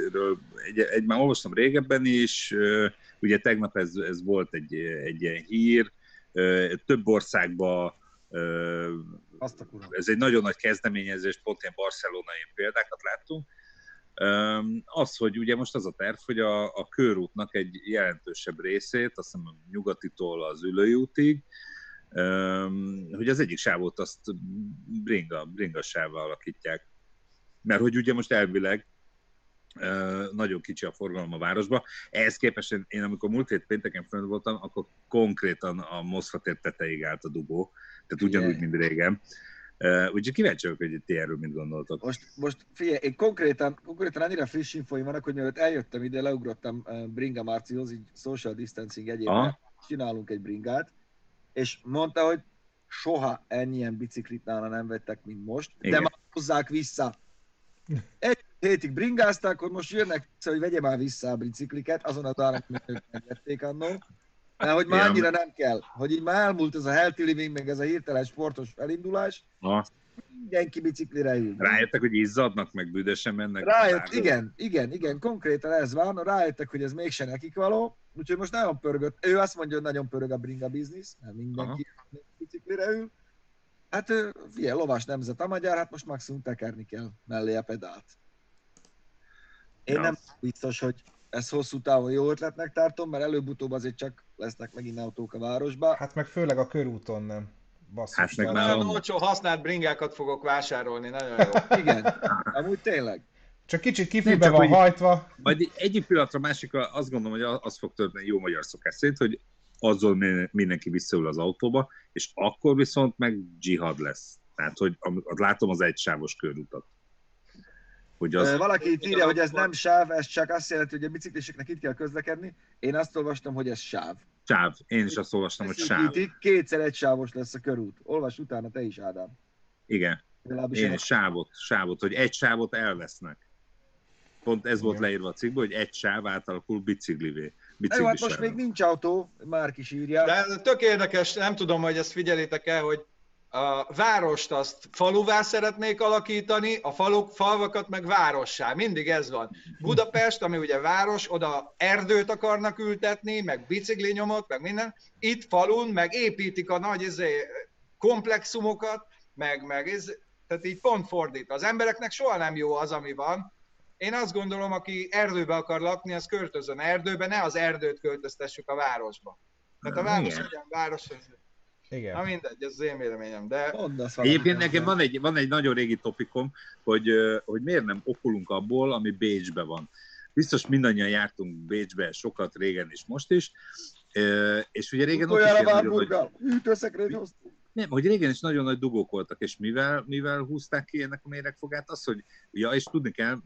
egy, egy, már olvastam régebben is, ugye tegnap ez, ez volt egy, egy ilyen hír, több országban Azt ez egy nagyon nagy kezdeményezés, pont ilyen barcelonai példákat láttunk. Az, hogy ugye most az a terv, hogy a, a körútnak egy jelentősebb részét, azt hiszem nyugatitól az ülői útig, hogy az egyik sávot azt bringa, bringa sávval alakítják. Mert hogy ugye most elvileg nagyon kicsi a forgalom a városba. Ehhez képest én, én amikor múlt hét pénteken fönn voltam, akkor konkrétan a Moszkva tér tetejéig állt a dugó, tehát ugyanúgy, mint régen. Uh, úgyhogy kíváncsi vagyok, hogy ti erről mit gondoltok. Most, most figyelj, én konkrétan, konkrétan annyira friss infóim vannak, hogy mielőtt eljöttem ide, leugrottam Bringa Márcihoz, így social distancing egyébként, csinálunk egy bringát, és mondta, hogy soha ennyien biciklit nála nem vettek, mint most, de Igen. már hozzák vissza. Egy hétig bringázták, hogy most jönnek vissza, hogy vegye már vissza a bicikliket, azon az áron, mint ők nem vették annó. De hogy már Ja. annyira nem kell, hogy így már elmúlt ez a healthy living, meg ez a hirtelen sportos felindulás, mindenki biciklire ül. rájöttek, hogy izzadnak, meg büdösen mennek. Rájött, igen, igen, igen, konkrétan ez van, rájöttek, hogy ez mégsem nekik való, úgyhogy most nagyon pörgött, ő azt mondja, hogy nagyon pörög a bringa biznisz, mert mindenki biciklire ül. Hát ő, figyelj, lovas nemzet a magyar, hát most maximum tekerni kell mellé a pedált. Én Ja. nem biztos, hogy ez hosszú távon jó ötletnek tartom, mert előbb-utóbb azért csak lesznek megint autók a városba. Hát meg főleg a körúton nem. Basszus. Hát meg tehát- már- Nagyon olcsó használt bringákat fogok vásárolni, nagyon jó. Igen, amúgy tényleg. Csak kicsit csak van hogy- hajtva. Majd egyik pillanatra másikra azt gondolom, hogy az fog történni jó magyar szokás szerint, hogy azzal minden- mindenki visszaül az autóba, és akkor viszont meg dzsihad lesz. Tehát, hogy látom az egysávos körútat. Hogy Az... az, Valaki itt írja, hogy ez nem sáv, ez csak azt jelenti, hogy a bicikliseknek itt kell közlekedni. Én azt olvastam, hogy ez sáv. Sáv. Én is azt olvastam, hogy sáv. Kétszer egy sávos lesz a körút. Olvas utána te is, Ádám. Igen. Legalábbis Én is sávot, sávot, hogy egy sávot elvesznek. Pont ez volt Igen. leírva a cikkben, hogy egy sáv átalakul biciklivé. Jó, hát most még nincs autó, már is írja. De tök érdekes, nem tudom, hogy ezt figyelitek el, hogy a várost azt faluvá szeretnék alakítani, a faluk, falvakat meg várossá. Mindig ez van. Budapest, ami ugye város, oda erdőt akarnak ültetni, meg biciklinyomot, meg minden. Itt falun meg építik a nagy izé, komplexumokat, meg, meg ez, tehát így pont fordít. Az embereknek soha nem jó az, ami van. Én azt gondolom, aki erdőbe akar lakni, az költözön erdőbe, ne az erdőt költöztessük a városba. Tehát a város legyen város, ez- Na Igen. mindegy, ez az én véleményem, de. Egyébként nekem van egy, van egy nagyon régi topikom, hogy, hogy miért nem okulunk abból, ami Bécsbe van. Biztos mindannyian jártunk Bécsbe sokat, régen is, most is, és ugye régen ott is Utoljára ilyen Warburggal. Hűtőszekrényt hoztunk. Nem, hogy régen is nagyon nagy dugók voltak, és mivel, mivel húzták ki ennek a méregfogát, az, hogy, ja, és tudni kell,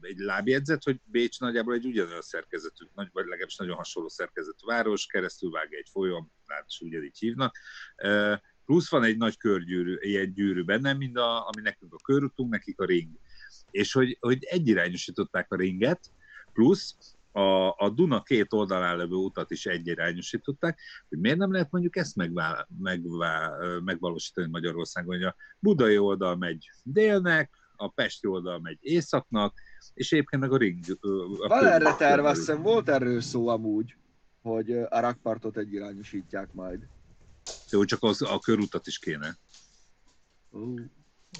egy lábjegyzet, hogy Bécs nagyjából egy ugyanolyan szerkezetű, nagy, vagy legalábbis nagyon hasonló szerkezetű város, keresztül vág egy folyam, ráadásul ugyanígy hívnak, plusz van egy nagy körgyűrű, ilyen gyűrű benne, mind a, ami nekünk a körútunk, nekik a ring. És hogy, hogy egyirányosították a ringet, plusz a, a Duna két oldalán levő utat is egyirányosították, hogy miért nem lehet mondjuk ezt megvá, megvá, megvalósítani Magyarországon, hogy a budai oldal megy délnek, a pesti oldal megy északnak, és egyébként meg a ring... A Van erre terve, körül- azt hiszem volt erről szó amúgy, hogy a rakpartot egyirányosítják majd. Jó, csak az, a körutat is kéne, Ú,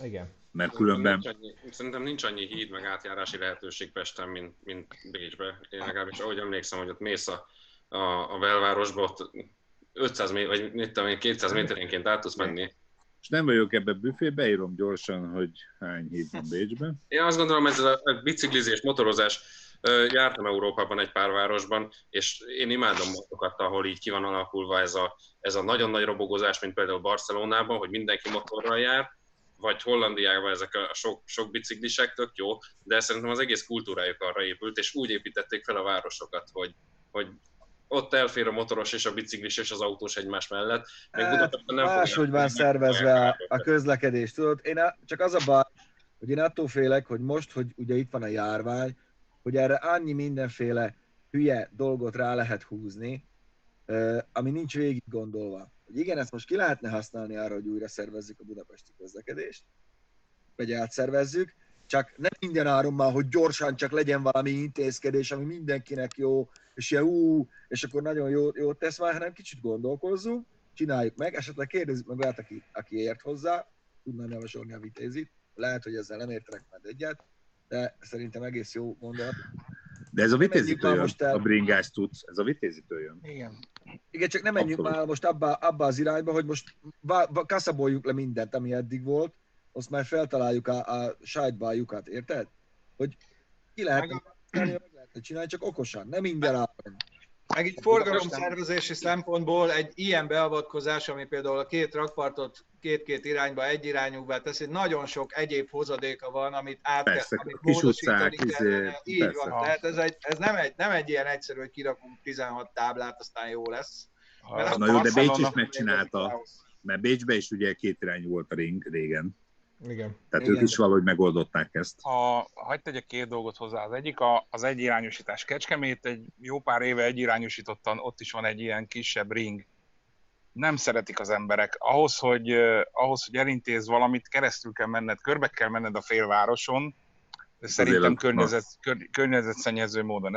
Igen. Mert Szerintem különben nincs annyi, szerintem nincs annyi híd meg átjárási lehetőség Pesten, mint, mint Bécsbe. Én legalábbis ahogy emlékszem, hogy ott mész a, a, a belvárosba, ott 500 méter, vagy mit tudom én, 200 méterenként át tudsz menni. és nem vagyok ebbe büfé, beírom gyorsan, hogy hány híd van Bécsben. Én azt gondolom, ez a biciklizés, motorozás, jártam Európában egy pár városban, és én imádom motokat, ahol így ki van alakulva ez a, ez a nagyon nagy robogozás, mint például Barcelonában, hogy mindenki motorral jár, vagy Hollandiában ezek a sok, sok biciklisek, tök jó, de szerintem az egész kultúrájuk arra épült, és úgy építették fel a városokat, hogy, hogy ott elfér a motoros és a biciklis és az autós egymás mellett. Meg Hát, nem máshogy van szervezve a, a közlekedés, tudod? Én a, csak az a baj, hogy én attól félek, hogy most, hogy ugye itt van a járvány, hogy erre annyi mindenféle hülye dolgot rá lehet húzni, ö, ami nincs végig gondolva. Hogy igen, ezt most ki lehetne használni arra, hogy újra szervezzük a budapesti közlekedést, vagy átszervezzük, csak nem minden áron már, hogy gyorsan csak legyen valami intézkedés, ami mindenkinek jó, és ilyen ú, és akkor nagyon jó, jót tesz már, hanem kicsit gondolkozzunk, csináljuk meg, esetleg kérdezzük meg olyat, aki, aki ért hozzá, tudnám javasolni a vitézit, lehet, hogy ezzel nem értenek majd egyet, de szerintem egész jó mondat. De ez a vitézitől jön, most el. a bringás tudsz, ez a vitézitől jön. Igen. Igen, csak nem menjünk Abszolút. már most abba, abba az irányba, hogy most vá- vá- kaszaboljuk le mindent, ami eddig volt, azt már feltaláljuk a, a lyukat, érted? Hogy ki lehet meg lehet csinálni, csak okosan, nem minden áron. Meg így forgalomszervezési szempontból egy ilyen beavatkozás, ami például a két rakpartot két-két irányba egyirányúvá teszi, nagyon sok egyéb hozadéka van, amit át Persze, kell, amit kis utcák, izé. Így persze. van, tehát ez, egy, ez nem, egy, nem egy ilyen egyszerű, hogy kirakunk 16 táblát, aztán jó lesz. Mert Na jó, de Bécs is megcsinálta, mert Bécsbe is ugye két irányú volt a ring régen, Igen. tehát Igen. ők is valahogy megoldották ezt. A, hagyd tegyek két dolgot hozzá. Az egyik a, az egyirányosítás. Kecskemét egy jó pár éve egyirányosítottan, ott is van egy ilyen kisebb ring. Nem szeretik az emberek. Ahhoz, hogy, ahhoz, hogy elintéz valamit, keresztül kell menned, körbe kell menned a félvároson, szerintem Azért, környezet, kör, környezetszennyező módon.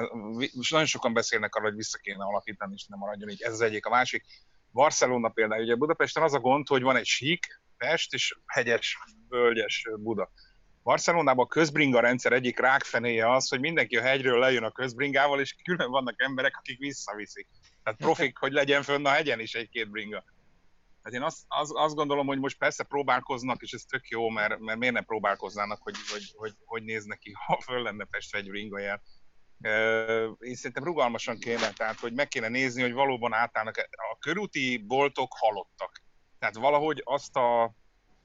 Most nagyon sokan beszélnek arról, hogy vissza kéne alakítani, és nem maradjon így. Ez az egyik. A másik, Barcelona például, ugye Budapesten az a gond, hogy van egy sík Pest, és hegyes, völgyes Buda. Barcelonában a közbringa rendszer egyik rákfenéje az, hogy mindenki a hegyről lejön a közbringával, és külön vannak emberek, akik visszaviszik. Tehát profik, hogy legyen fönn a hegyen is egy-két bringa. Hát én azt, azt, azt gondolom, hogy most persze próbálkoznak, és ez tök jó, mert, mert miért ne próbálkoznának, hogy hogy, hogy, hogy néz neki, ha föl lenne Pestre egy bringajár. Ö, Én szerintem rugalmasan kéne, tehát hogy meg kéne nézni, hogy valóban átállnak. A körúti boltok halottak. Tehát valahogy azt a,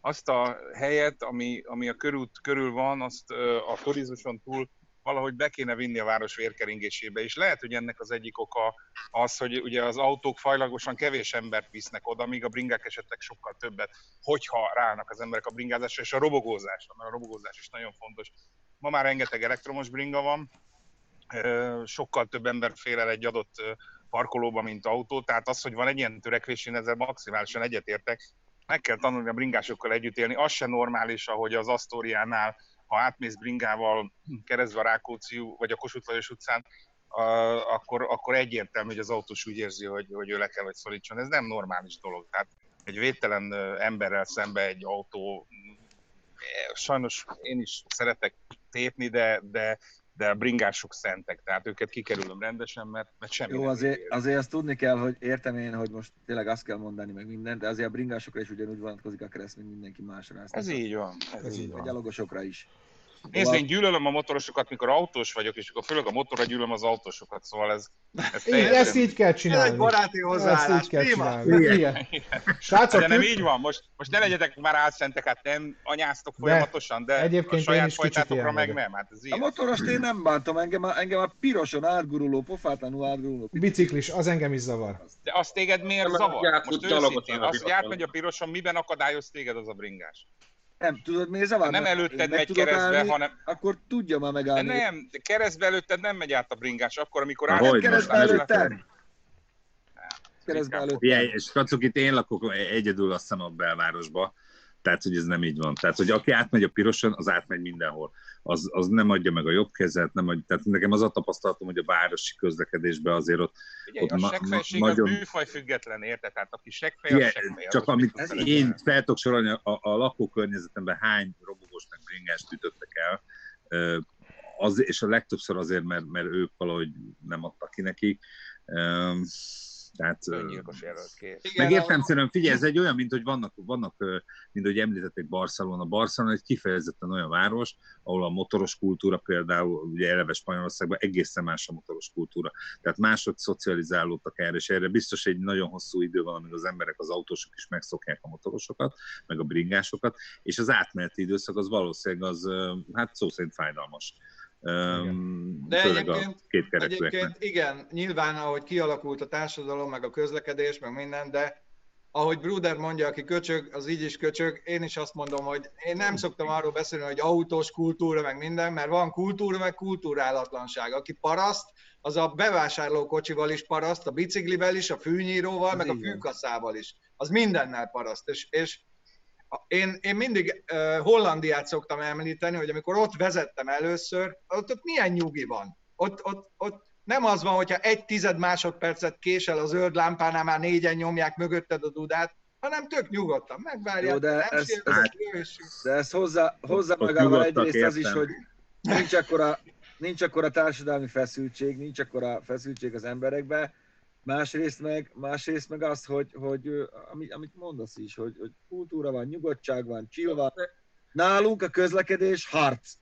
azt a helyet, ami, ami a körút körül van, azt a turizmuson túl, valahogy be kéne vinni a város vérkeringésébe, és lehet, hogy ennek az egyik oka az, hogy ugye az autók fajlagosan kevés embert visznek oda, míg a bringák esetleg sokkal többet, hogyha ráállnak az emberek a bringázásra, és a robogózásra, mert a robogózás is nagyon fontos. Ma már rengeteg elektromos bringa van, sokkal több ember fér el egy adott parkolóba, mint autó, tehát az, hogy van egy ilyen törekvés, én ezzel maximálisan egyetértek, meg kell tanulni a bringásokkal együtt élni. Az se normális, ahogy az Asztóriánál, ha átmész bringával keresztbe a Rákóczi vagy a Kossuth Lajos utcán, a- akkor, akkor egyértelmű, hogy az autós úgy érzi, hogy, hogy ő le kell, hogy szorítson. Ez nem normális dolog. Tehát egy védtelen emberrel szembe egy autó, sajnos én is szeretek tépni, de, de, de a bringások szentek, tehát őket kikerülöm rendesen, mert, mert semmi Jó, azért, ér. azért azt tudni kell, hogy értem én, hogy most tényleg azt kell mondani, meg minden, de azért a bringásokra is ugyanúgy vonatkozik a kereszt, mint mindenki másra. Ezt Ez így van. Ez, Ez így van. A gyalogosokra is. Nézd, én gyűlölöm a motorosokat, mikor autós vagyok, és akkor főleg a motorra gyűlölöm az autósokat, szóval ez, ez Így, teljesen- ezt így kell Ez csinálni. egy baráti Ezt hozzáállás. így kell Téma. csinálni. Igen. Srácok, De nem így van, most, most ne legyetek már álszentek, hát nem anyáztok folyamatosan, de, egyébként a én saját is kicsit fajtátokra meg vagyok. nem, hát ez A motorost én nem bántom, engem a, engem a piroson átguruló, pofátlanul átguruló. biciklis, az engem is zavar. De azt téged miért zavar? átfut Most őszintén, a az, hogy átmegy a piroson, miben akadályoz téged az a bringás? Nem, tudod miért zavar? Nem előtted megy keresztbe, állni, hanem... Akkor tudja már De megállni. nem, de keresztbe előtted nem megy át a bringás, akkor, amikor át... hogy keresztbe előttem. Keresztbe előttem. Kacok, itt én lakok egyedül azt hiszem a belvárosba, tehát hogy ez nem így van. Tehát, hogy aki átmegy a piroson, az átmegy mindenhol. Az, az nem adja meg a jobb kezet, nem adja, tehát nekem az a tapasztalatom, hogy a városi közlekedésben azért ott, Figyelj, ott a na- az nagyon- műfaj független, érted? Tehát aki seggfej, seggfej. csak amit én fel tudok sorolni, a, a lakókörnyezetemben hány robogós meg bringást ütöttek el, az, és a legtöbbször azért, mert, mert ők valahogy nem adtak ki nekik. Tehát, Öngyilkos jelölt kész. Igen, meg értelmszerűen figyelj, ez egy olyan, mint hogy vannak, vannak mint hogy említették Barcelona. Barcelona egy kifejezetten olyan város, ahol a motoros kultúra például, ugye eleve Spanyolországban egészen más a motoros kultúra. Tehát mások szocializálódtak erre, és erre biztos egy nagyon hosszú idő van, amíg az emberek, az autósok is megszokják a motorosokat, meg a bringásokat, és az átmeneti időszak az valószínűleg az, hát szó szerint fájdalmas. Öm, De Főleg a egyébként- kétkerekűeknek. Egyébként igen, nyilván ahogy kialakult a társadalom, meg a közlekedés, meg minden, de ahogy Bruder mondja, aki köcsög, az így is köcsög, én is azt mondom, hogy én nem szoktam arról beszélni, hogy autós kultúra, meg minden, mert van kultúra, meg kultúrálatlanság. Aki paraszt, az a bevásárlókocsival is paraszt, a biciklivel is, a fűnyíróval, Ez meg a így van. fűkaszával is. Az mindennel paraszt. És, és a- én, én mindig uh, Hollandiát szoktam említeni, hogy amikor ott vezettem először, ott, ott milyen nyugi van. Ott, ott, ott nem az van, hogyha egy tized másodpercet késel a zöld lámpánál, már négyen nyomják mögötted a dudát, hanem tök nyugodtan megvárják, Jó, de nem ez- ez- De ez hozzá, hozzá Ott magával egyrészt az is, értem. hogy nincs akkora, nincs akkora társadalmi feszültség, nincs akkora feszültség az emberekbe, másrészt meg, másrészt meg az, hogy, hogy amit, amit mondasz is, hogy, hogy kultúra van, nyugodtság van, chill van. Nálunk a közlekedés harc.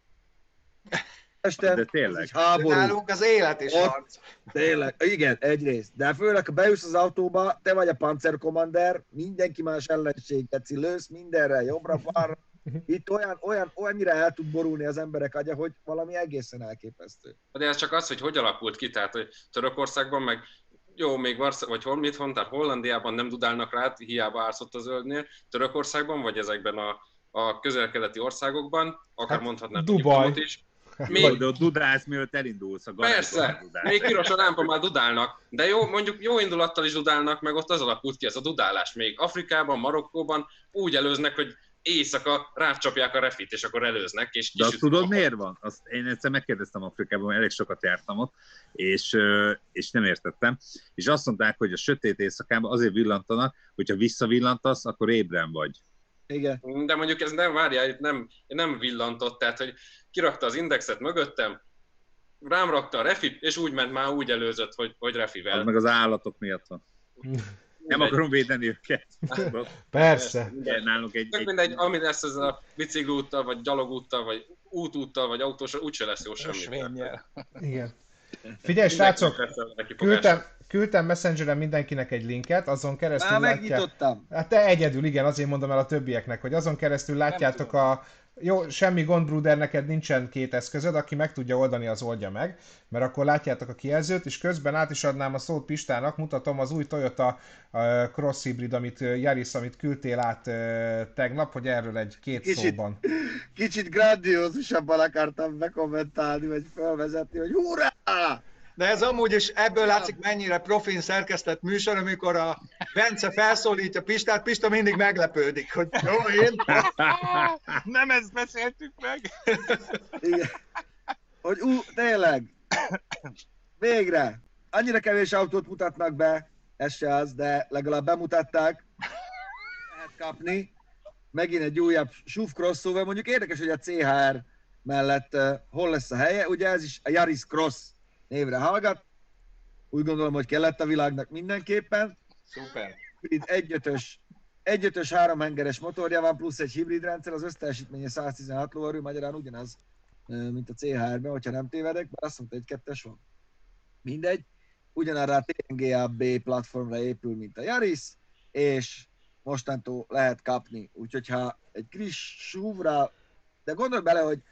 Este De tényleg. ez háború. nálunk az élet is Ott- harc. Tényleg, igen, egyrészt. De főleg, ha beülsz az autóba, te vagy a panzerkommander, mindenki más ellenség, geci, lősz mindenre, jobbra, balra. Itt olyan, olyan, olyannyira el tud borulni az emberek agya, hogy valami egészen elképesztő. De ez csak az, hogy hogy alakult ki, tehát hogy Törökországban meg jó, még Varsz, vagy hol, mit mondtál, Hollandiában nem dudálnak rá, hiába állsz ott a zöldnél, Törökországban, vagy ezekben a, a közel-keleti országokban, akár Hát, mondhatnám Dubaj. Is. Még... De ott dudálsz, mielőtt elindulsz a persze, még piros a lámpa már dudálnak, de jó, mondjuk jó indulattal is dudálnak, meg ott az alakult ki ez a dudálás. Még Afrikában, Marokkóban úgy előznek, hogy éjszaka rácsapják a refit, és akkor előznek, és De azt tudod, miért van? Azt én egyszer megkérdeztem Afrikában, mert elég sokat jártam ott, és, és nem értettem. És azt mondták, hogy a sötét éjszakában azért villantanak, hogyha visszavillantasz, akkor ébren vagy. Igen. De mondjuk ez nem, várjál, itt nem, nem villantott, tehát hogy kirakta az indexet mögöttem, rám rakta a refit, és úgy ment már, úgy előzött, hogy, hogy Az refivel. meg az állatok miatt van. Nem akarom védeni őket. Persze. Mindegy. Nálunk egy, Tök egy, mindegy, ami lesz ez a biciklúttal, vagy gyalogúttal, vagy útúttal, vagy autós, úgyse lesz jó semmi. Igen. Figyelj, srácok, Küldtem. küldtem, küldtem Messengeren mindenkinek egy linket, azon keresztül Már látják... megnyitottam. Hát te egyedül, igen, azért mondom el a többieknek, hogy azon keresztül látjátok a jó, semmi gond, Bruder, neked nincsen két eszközöd, aki meg tudja oldani, az oldja meg, mert akkor látjátok a kijelzőt, és közben át is adnám a szót Pistának, mutatom az új Toyota Cross Hybrid, amit Yaris, amit küldtél át tegnap, hogy erről egy két Kicsit. szóban. Kicsit grandiózusabban akartam bekommentálni, vagy felvezetni, hogy hurrá! De ez amúgy is ebből látszik, mennyire profin szerkesztett műsor, amikor a Bence felszólítja Pistát, Pista mindig meglepődik, hogy jó, én? Nem ezt beszéltük meg. Igen. Hogy ú, tényleg, végre, annyira kevés autót mutatnak be, ez se az, de legalább bemutatták, lehet kapni. Megint egy újabb SUV crossover, mondjuk érdekes, hogy a CHR mellett uh, hol lesz a helye, ugye ez is a Yaris Cross névre hallgat. Úgy gondolom, hogy kellett a világnak mindenképpen. Szuper. Itt egyötös, egyötös háromhengeres motorja van, plusz egy hibrid rendszer, az összteljesítménye 116 lóerő, magyarán ugyanaz, mint a CHR-ben, hogyha nem tévedek, mert azt mondta, egy kettes van. Mindegy. Ugyanarra a TNGA B platformra épül, mint a Yaris, és mostantól lehet kapni. Úgyhogy ha egy kis SUV-ra, de gondolj bele, hogy,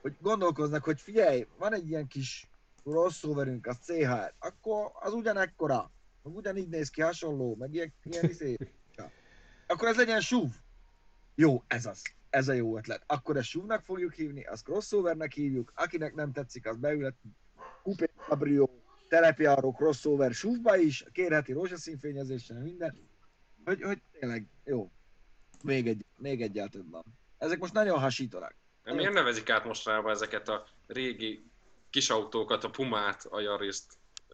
hogy gondolkoznak, hogy figyelj, van egy ilyen kis crossoverünk, az CHR, akkor az ugyanekkora, meg ugyanígy néz ki, hasonló, meg ilyen, ilyen izé. Ja. Akkor ez legyen SUV. Jó, ez az. Ez a jó ötlet. Akkor ezt SUV-nak fogjuk hívni, azt crossovernek hívjuk, akinek nem tetszik, az beülhet Coupé Cabrio, terepjáró crossover SUV-ba is, kérheti rózsaszínfényezéssel, minden. Hogy, hogy tényleg, jó. Még egy, még egyel több van. Ezek most nagyon hasítanak. Miért nevezik át mostanában ezeket a régi kis autókat, a Pumát, a Yariszt?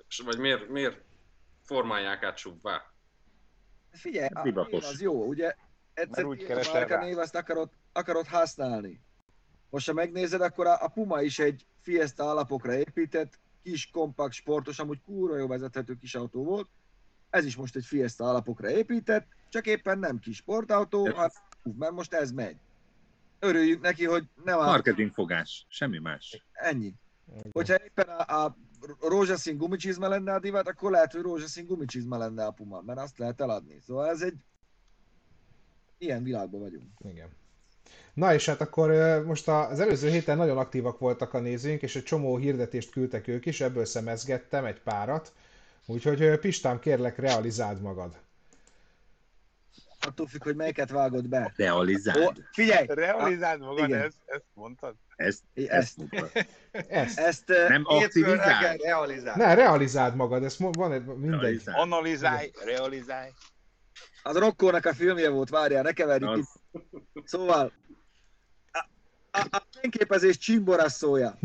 És Vagy miért, miért formálják át subbá? Figyelj, a Divatos. név az jó, ugye? Egyszer úgy rá. név, azt akarod, akarod használni. Most ha megnézed, akkor a, a Puma is egy Fiesta alapokra épített, kis, kompakt, sportos, amúgy kúra jó vezethető kis autó volt. Ez is most egy Fiesta alapokra épített, csak éppen nem kis sportautó, hanem mert most ez megy. Örüljünk neki, hogy nem áll Marketing fogás, semmi más. Ennyi. Hogyha éppen a, a rózsaszín gumicsizma lenne a divat, akkor lehet, hogy rózsaszín gumicsizma lenne a Puma, mert azt lehet eladni. Szóval ez egy... Ilyen világban vagyunk. Igen. Na és hát akkor most az előző héten nagyon aktívak voltak a nézőink, és egy csomó hirdetést küldtek ők is, ebből szemezgettem egy párat. Úgyhogy Pistám, kérlek, realizáld magad. Attól függ, hogy melyiket vágod be. Realizáld. figyelj! Realizáld magad, igen. ezt, ezt mondtad? Ezt, Ezt, ezt. Ezt. ezt, Nem aktivizáld. realizál. Ne, realizáld magad, ez van egy, mindegy. Realizáld. Analizálj, realizálj. az Rokkónak a filmje volt, várjál, ne keverjük Az, ki. Szóval, a, a, a fényképezés csimborasszója.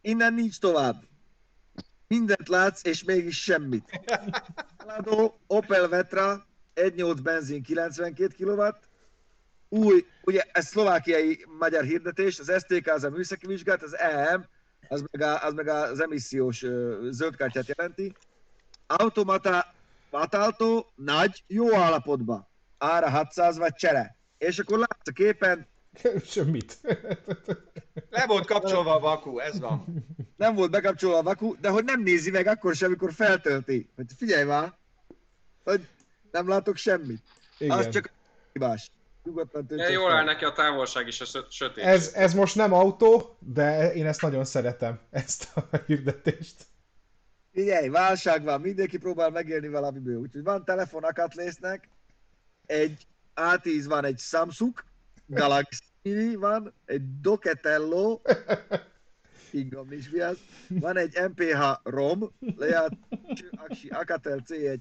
Innen nincs tovább. Mindent látsz, és mégis semmit. Eladó Opel Vetra, 1.8 benzin 92 kW, új, ugye ez szlovákiai magyar hirdetés, az STK az a műszaki vizsgát, az EM, az meg, a, az meg az emissziós zöldkártyát jelenti. Automata, Matáltó, nagy, jó állapotban. Ára 600 vagy csere. És akkor látsz a képen, Semmit. Le volt kapcsolva a vaku, ez van. nem volt bekapcsolva a vaku, de hogy nem nézi meg akkor sem, amikor feltölti. Hogy figyelj már, hogy nem látok semmit. Igen. Az csak hibás. Nyugodtan töltsd jól áll neki a távolság is a sö- sötét. Ez, ez most nem autó, de én ezt nagyon szeretem, ezt a hirdetést. Figyelj, válság van, mindenki próbál megélni valamiből. Úgyhogy van telefon Akatlésznek, egy A10 van, egy Samsung, Galaxy van, egy Docatello, ingom is mi az, van egy MPH ROM, lejárt Aksi Akatel C1,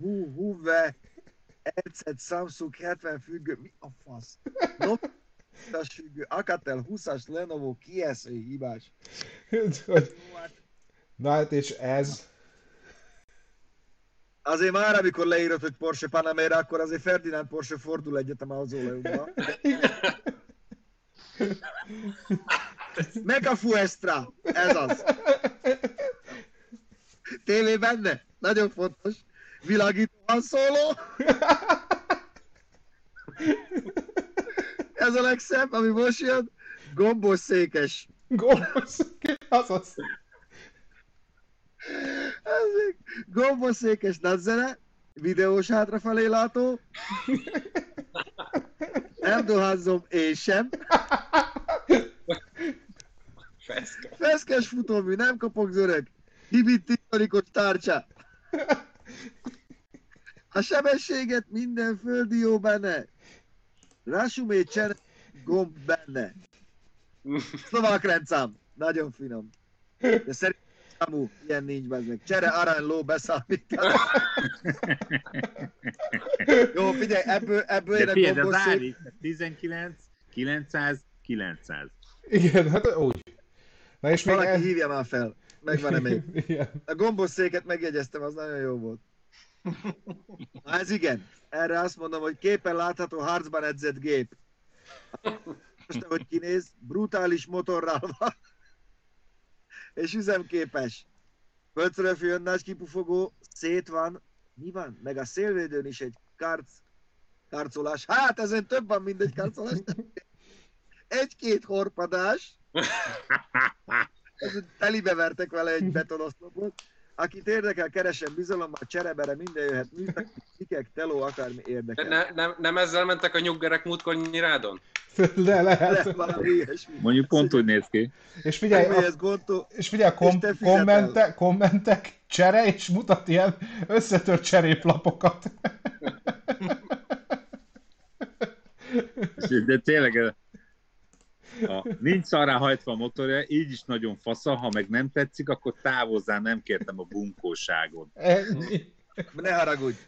Hu, Huve, RZ Samsung 70 függő, mi a fasz? Nokia függő, Akatel 20-as Lenovo kiesző hibás. Hogy- Na hát és ez, Azért már, amikor leírod, hogy Porsche Panamera, akkor azért Ferdinand Porsche fordul egyet a mauzóleumba. Mega Fuestra, ez az. TV benne, nagyon fontos. Világítóan szóló. Ez a legszebb, ami most jön. Gombos székes. gonosz, azaz. Ez Gombos székes nagyzene, videós hátrafelé látó. Nem dohányzom én sem. Feszke. Feszkes futómű, nem kapok zöreg. Hibit titanikus tárcsa. A sebességet minden földi jó benne. Rásumé csere gomb benne. Szlovák rendszám. Nagyon finom. De szerintem számú ilyen nincs meg. Csere arany ló beszámítás. Jó, figyelj, ebből, ebből én a gombos szép... várj, 19, 900, 900. Igen, hát úgy. Na és még... Valaki ez- hívja már fel. Megvan-e még? Igen. A gombos széket megjegyeztem, az nagyon jó volt. Na ez igen. Erre azt mondom, hogy képen látható harcban edzett gép. Most hogy kinéz, brutális motorral van. És üzemképes. Földszöröfi önnás kipufogó, szét van. Mi van? Meg a szélvédőn is egy karc, karcolás. Hát ezen több van, mint egy karcolás. Egy-két horpadás. Telibe vertek vele egy betonoszlopot. Akit érdekel, keresen bizalommal, cserebere, minden jöhet, műszaki, cikek, teló, akármi De érdekel. ne, nem, nem ezzel mentek a nyuggerek múltkor nyirádon? De lehet. Lesz valami ilyesmi. Mondjuk pont úgy néz ki. És figyelj, a, ez és figyelj, a kom- és kommente, kommentek, csere, és mutat ilyen összetört cseréplapokat. De tényleg, ha nincs szarrá hajtva a motorja, így is nagyon fasza, ha meg nem tetszik, akkor távozzál, nem kértem a bunkóságot. Ne haragudj.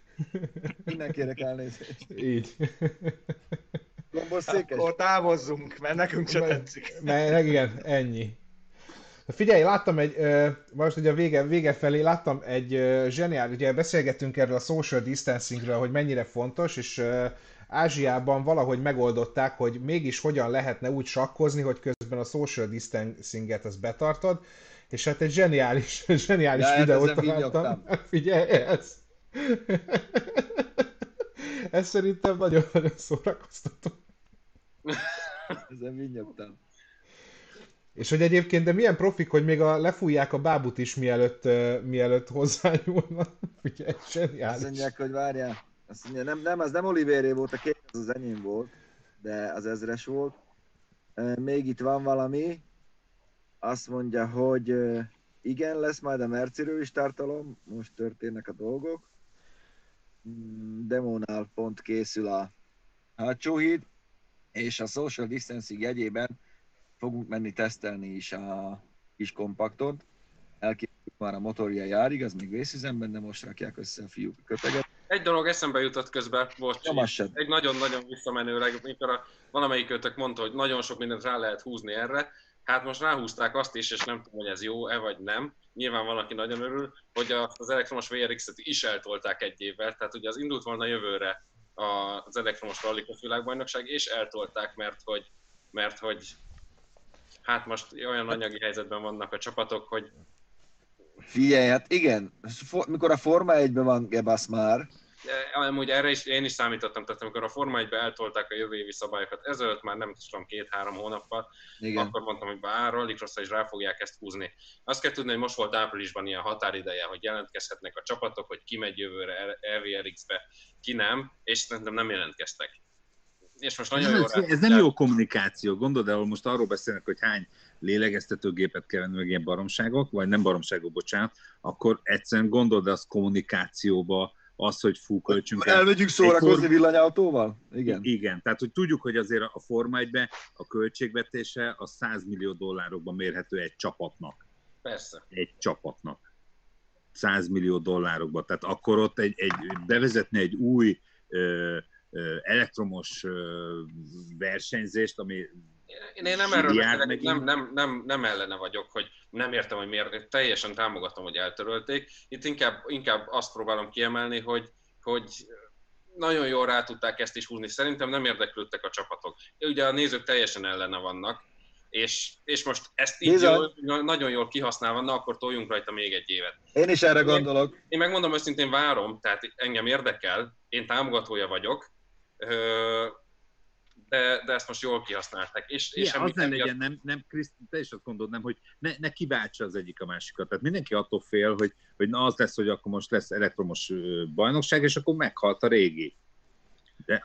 Innen kérek elnézést. Így. Gombos székes. Akkor távozzunk, mert nekünk se tetszik. Meg igen, ennyi. Figyelj, láttam egy, most ugye a vége, vége felé láttam egy ö, zseniál, ugye beszélgettünk erről a social distancingről, hogy mennyire fontos, és Ázsiában valahogy megoldották, hogy mégis hogyan lehetne úgy sakkozni, hogy közben a social distancinget az betartod, és hát egy zseniális, zseniális Ja, hát videót találtam. Figyelj, ez. ez szerintem nagyon, nagyon szórakoztató. Ezen vinyogtam. És hogy egyébként, de milyen profik, hogy még a, lefújják a bábut is, mielőtt, uh, mielőtt hozzányúlnak. Azt zseniális. mondják, hogy várjál. Azt mondja, nem, nem, az nem Olivéré volt, a két az az enyém volt, de az ezres volt. Még itt van valami. Azt mondja, hogy igen, lesz majd a Merciről is tartalom, most történnek a dolgok. Mm, Demónál pont készül a hátsó és a social distancing jegyében fogunk menni tesztelni is a kis kompaktot. Elkészült már a motorja járig, az még vészüzemben, de most rakják össze a fiúk a. Egy dolog eszembe jutott közben, Nyomassad. egy nagyon-nagyon visszamenőleg, mikor a, valamelyik őtök mondta, hogy nagyon sok mindent rá lehet húzni erre, hát most ráhúzták azt is, és nem tudom, hogy ez jó-e vagy nem. Nyilván van, aki nagyon örül, hogy az elektromos VRX-et is eltolták egy évvel, tehát ugye az indult volna jövőre az elektromos rallikos világbajnokság, és eltolták, mert hogy, mert hogy hát most olyan anyagi helyzetben vannak a csapatok, hogy Figyelj, hát igen, mikor a Forma 1-ben van Gebasz már, Amúgy erre is én is számítottam, tehát amikor a Forma 1 eltolták a jövő évi szabályokat, ezelőtt már nem tudom, két-három hónappal, igen. akkor mondtam, hogy bár Rallycrossra is rá fogják ezt húzni. Azt kell tudni, hogy most volt áprilisban ilyen határideje, hogy jelentkezhetnek a csapatok, hogy ki megy jövőre LVRX-be, ki nem, és szerintem nem jelentkeztek. És most nagyon jó Ez, ez nem jó kommunikáció. Gondolod, ahol most arról beszélnek, hogy hány lélegeztetőgépet kell venni, meg ilyen baromságok, vagy nem baromságok, bocsánat, akkor egyszerűen gondolod azt kommunikációba, az, hogy fú, költsünk el. Elmegyünk szórakozni Egy villanyautóval? Igen. Igen, tehát hogy tudjuk, hogy azért a Forma 1 a költségvetése a 100 millió dollárokban mérhető egy csapatnak. Persze. Egy csapatnak. 100 millió dollárokba. Tehát akkor ott egy, egy bevezetni egy új ö, ö, elektromos ö, versenyzést, ami Én, én nem erről beszélek, nem, nem, nem, nem ellene vagyok, hogy nem értem, hogy miért, teljesen támogatom, hogy eltörölték. Itt inkább, inkább azt próbálom kiemelni, hogy, hogy nagyon jól rá tudták ezt is húzni. Szerintem nem érdeklődtek a csapatok. Ugye a nézők teljesen ellene vannak, és, és most ezt így jól, nagyon jól kihasználva, na akkor toljunk rajta még egy évet. Én is erre gondolok. Én megmondom őszintén várom, tehát engem érdekel, én támogatója vagyok, de, de ezt most jól kihasználták. És, és Igen, az ne legyen, nem, nem Kriszt, te is azt gondolod, nem, hogy ne, ne kiváltsa az egyik a másikat. Tehát mindenki attól fél, hogy, hogy na az lesz, hogy akkor most lesz elektromos bajnokság, és akkor meghalt a régi. De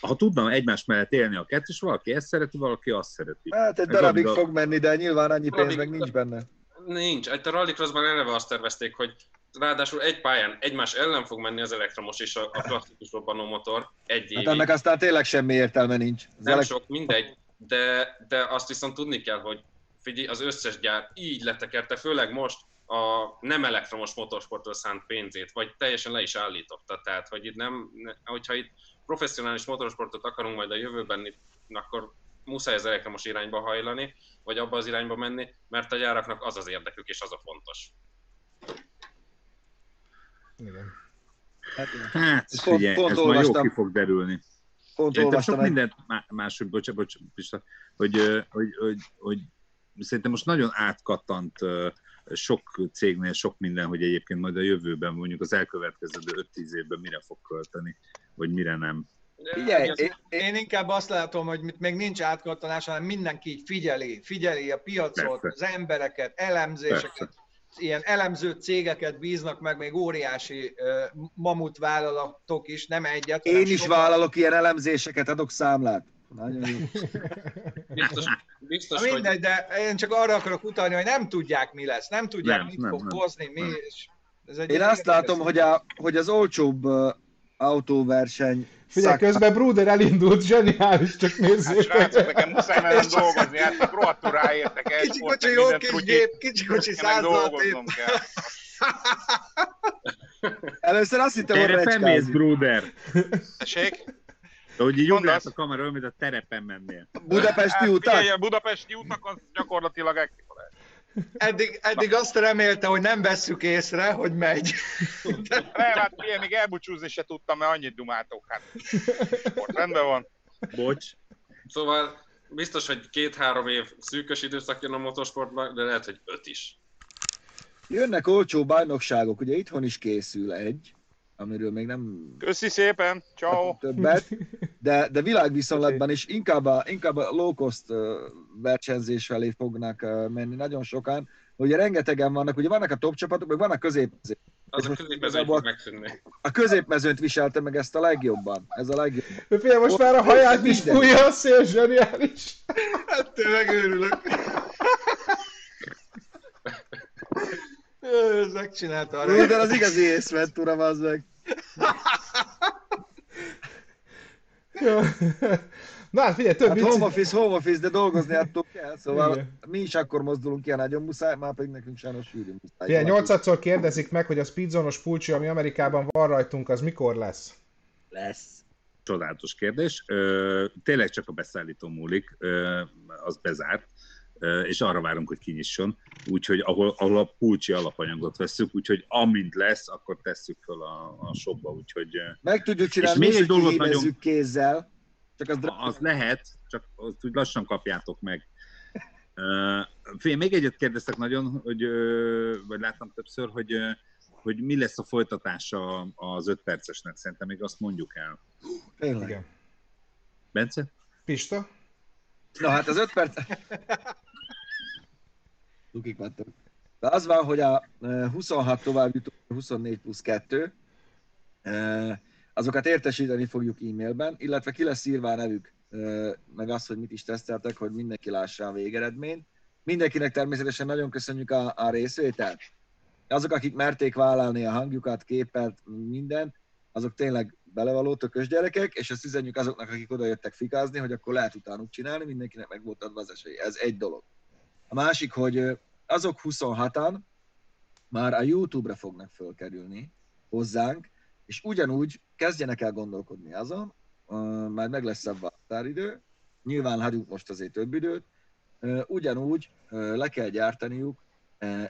ha tudna egymás mellett élni a kettős, valaki ezt szereti, valaki azt szereti. Hát egy darabig abban- fog menni, de nyilván annyi pénz meg nincs benne. Nincs. Itt a Rallycrossban eleve azt tervezték, hogy ráadásul egy pályán egymás ellen fog menni az elektromos és a, a klasszikus robbanómotor egy Hát évig. ennek aztán tényleg semmi értelme nincs. Az Nem elek- sok, mindegy, de, de azt viszont tudni kell, hogy figyelj, az összes gyár így letekerte, főleg most a nem elektromos motorsportról szánt pénzét, vagy teljesen le is állította. Tehát, hogy itt nem, ne, hogyha itt professzionális motorsportot akarunk majd a jövőben, itt, akkor muszáj az elektromos irányba hajlani, vagy abba az irányba menni, mert a gyáraknak az az érdekük, és az a fontos. Igen. Hát, Hát, pont- figyelj, pont ez majd jó olvastam. ki fog derülni. pont olvastam sok mindent má- máshogy, bocsánat, bocsánat, Pista, hogy, hogy, hogy, hogy, szerintem most nagyon átkattant sok cégnél sok minden, hogy egyébként majd a jövőben, mondjuk az elkövetkező 5-10 évben mire fog költeni, vagy mire nem. Figyelj, Ez- én, én, inkább azt látom, hogy mit- még nincs átkattanás, hanem mindenki így figyeli, figyeli a piacot, Persze. az embereket, elemzéseket, Persze. Ilyen elemző cégeket bíznak meg, még óriási uh, mamut vállalatok is, nem egyet. én is sokat. vállalok ilyen elemzéseket, adok számlát. Nagyon jó. Biztos, biztos Na hogy mindegy, de én csak arra akarok utalni, hogy nem tudják, mi lesz, nem tudják, Nem, mit nem, fog nem. hozni, mi, Nem. és ez egy Én azt látom, hogy, a, hogy az olcsóbb uh, autóverseny Figyelj, szak- közben Bruder elindult, zseniális, csak Hát nézzétek. srácok, nekem muszáj mennem dolgozni, hát rohadtul ráértek el. Kicsi kocsi, jó kis gép, kicsi kocsi dolgoznom kell. Először azt hittem, hogy Terepen recskázik. Bruder! Tessék? De hogy így ugrálsz a kamera, mint a terepen mennél. Budapesti Hát utak? figyelj, a budapesti utak az gyakorlatilag Eddig, eddig azt remélte, hogy nem vesszük észre, hogy megy. Nem, hát figyelj, még elbúcsúzni se tudtam, mert annyit dumáltok. Hát, most rendben van. Bocs. Szóval biztos, hogy két-három év szűkös időszak jön a motorsportban, de lehet, hogy öt is. Jönnek olcsó bajnokságok, ugye itthon is készül egy, amiről még nem Köszi szépen, ciao. többet, de, de világviszonylatban is inkább a, inkább a low cost ö, versenyzés felé fognak menni nagyon sokan. Ugye rengetegen vannak, ugye vannak a top csapatok, meg vannak közép. Az a most középmezőny igazából- fog megszűnni. A középmezőnyt viselte meg ezt a legjobban. Ez a legjobb. Figyelj, most már a haját is fújja a szél, zseniális. Hát tényleg örülök. Ez megcsinálta a Ruder az igazi észventura, az meg. Jó. Na hát figyelj, több Hát home office, home office, de dolgozni attól kell, szóval Igen. mi is akkor mozdulunk ki, ha nagyon muszáj, már pedig nekünk sajnos sűrű muszáj. Figyelj, nyolcadszor kérdezik meg, hogy a speedzónos pulcsi, ami Amerikában van rajtunk, az mikor lesz? Lesz. Csodálatos kérdés. Ö, tényleg csak a beszállító múlik, ö, az bezárt, és arra várunk, hogy kinyisson. Úgyhogy ahol, ahol a pulcsi alapanyagot veszük, úgyhogy amint lesz, akkor tesszük fel a, a shopba, úgyhogy Meg tudjuk csinálni, még mi egy dolgot nagyon- kézzel, csak az, drága. az lehet, csak azt úgy lassan kapjátok meg. Fél, még egyet kérdeztek nagyon, hogy, vagy láttam többször, hogy, hogy mi lesz a folytatása az öt percesnek, szerintem még azt mondjuk el. Tényleg. Igen. Bence? Pista? Na hát az öt perc... Lukik vagytok. De az van, hogy a eh, 26 tovább jutó, 24 plusz 2, eh, azokat értesíteni fogjuk e-mailben, illetve ki lesz írva a nevük, eh, meg azt, hogy mit is teszteltek, hogy mindenki lássa a végeredményt. Mindenkinek természetesen nagyon köszönjük a, a részvételt. Azok, akik merték vállalni a hangjukat, képet, minden, azok tényleg belevaló tökös gyerekek, és ezt üzenjük azoknak, akik oda jöttek fikázni, hogy akkor lehet utánuk csinálni, mindenkinek meg volt adva az esély. Ez egy dolog. A másik, hogy azok 26-an már a YouTube-ra fognak fölkerülni hozzánk, és ugyanúgy kezdjenek el gondolkodni azon, már meg lesz a határidő, nyilván hagyunk most azért több időt, ö, ugyanúgy le kell gyártaniuk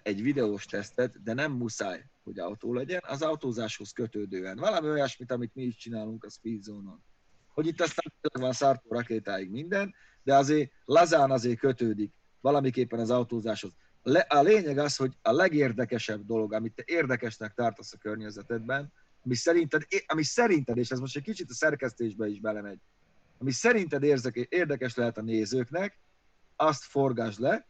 egy videós tesztet, de nem muszáj, hogy autó legyen, az autózáshoz kötődően. Valami olyasmit, amit mi is csinálunk a Speedzone-on. Hogy itt aztán van szártó rakétáig minden, de azért lazán azért kötődik valamiképpen az autózáshoz. Le, a lényeg az, hogy a legérdekesebb dolog, amit te érdekesnek tartasz a környezetedben, ami szerinted, ami szerinted, és ez most egy kicsit a szerkesztésbe is belemegy, ami szerinted érzeke, érdekes lehet a nézőknek, azt forgasd le,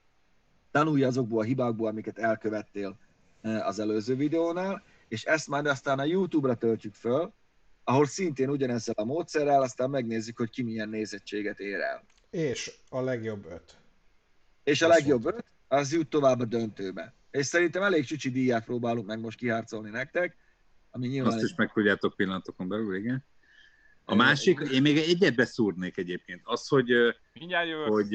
tanulj azokból a hibákból, amiket elkövettél az előző videónál, és ezt már aztán a YouTube-ra töltjük föl, ahol szintén ugyanezzel a módszerrel, aztán megnézzük, hogy ki milyen nézettséget ér el. És a legjobb öt. És a Azt legjobb öt, az jut tovább a döntőbe. És szerintem elég csücsi díját próbálunk meg most kiharcolni nektek, ami nyilván Azt egy is meg tudjátok pillanatokon belül, igen. A másik, én még egyet beszúrnék egyébként. Az, hogy, ö, Mindjárt jövök. hogy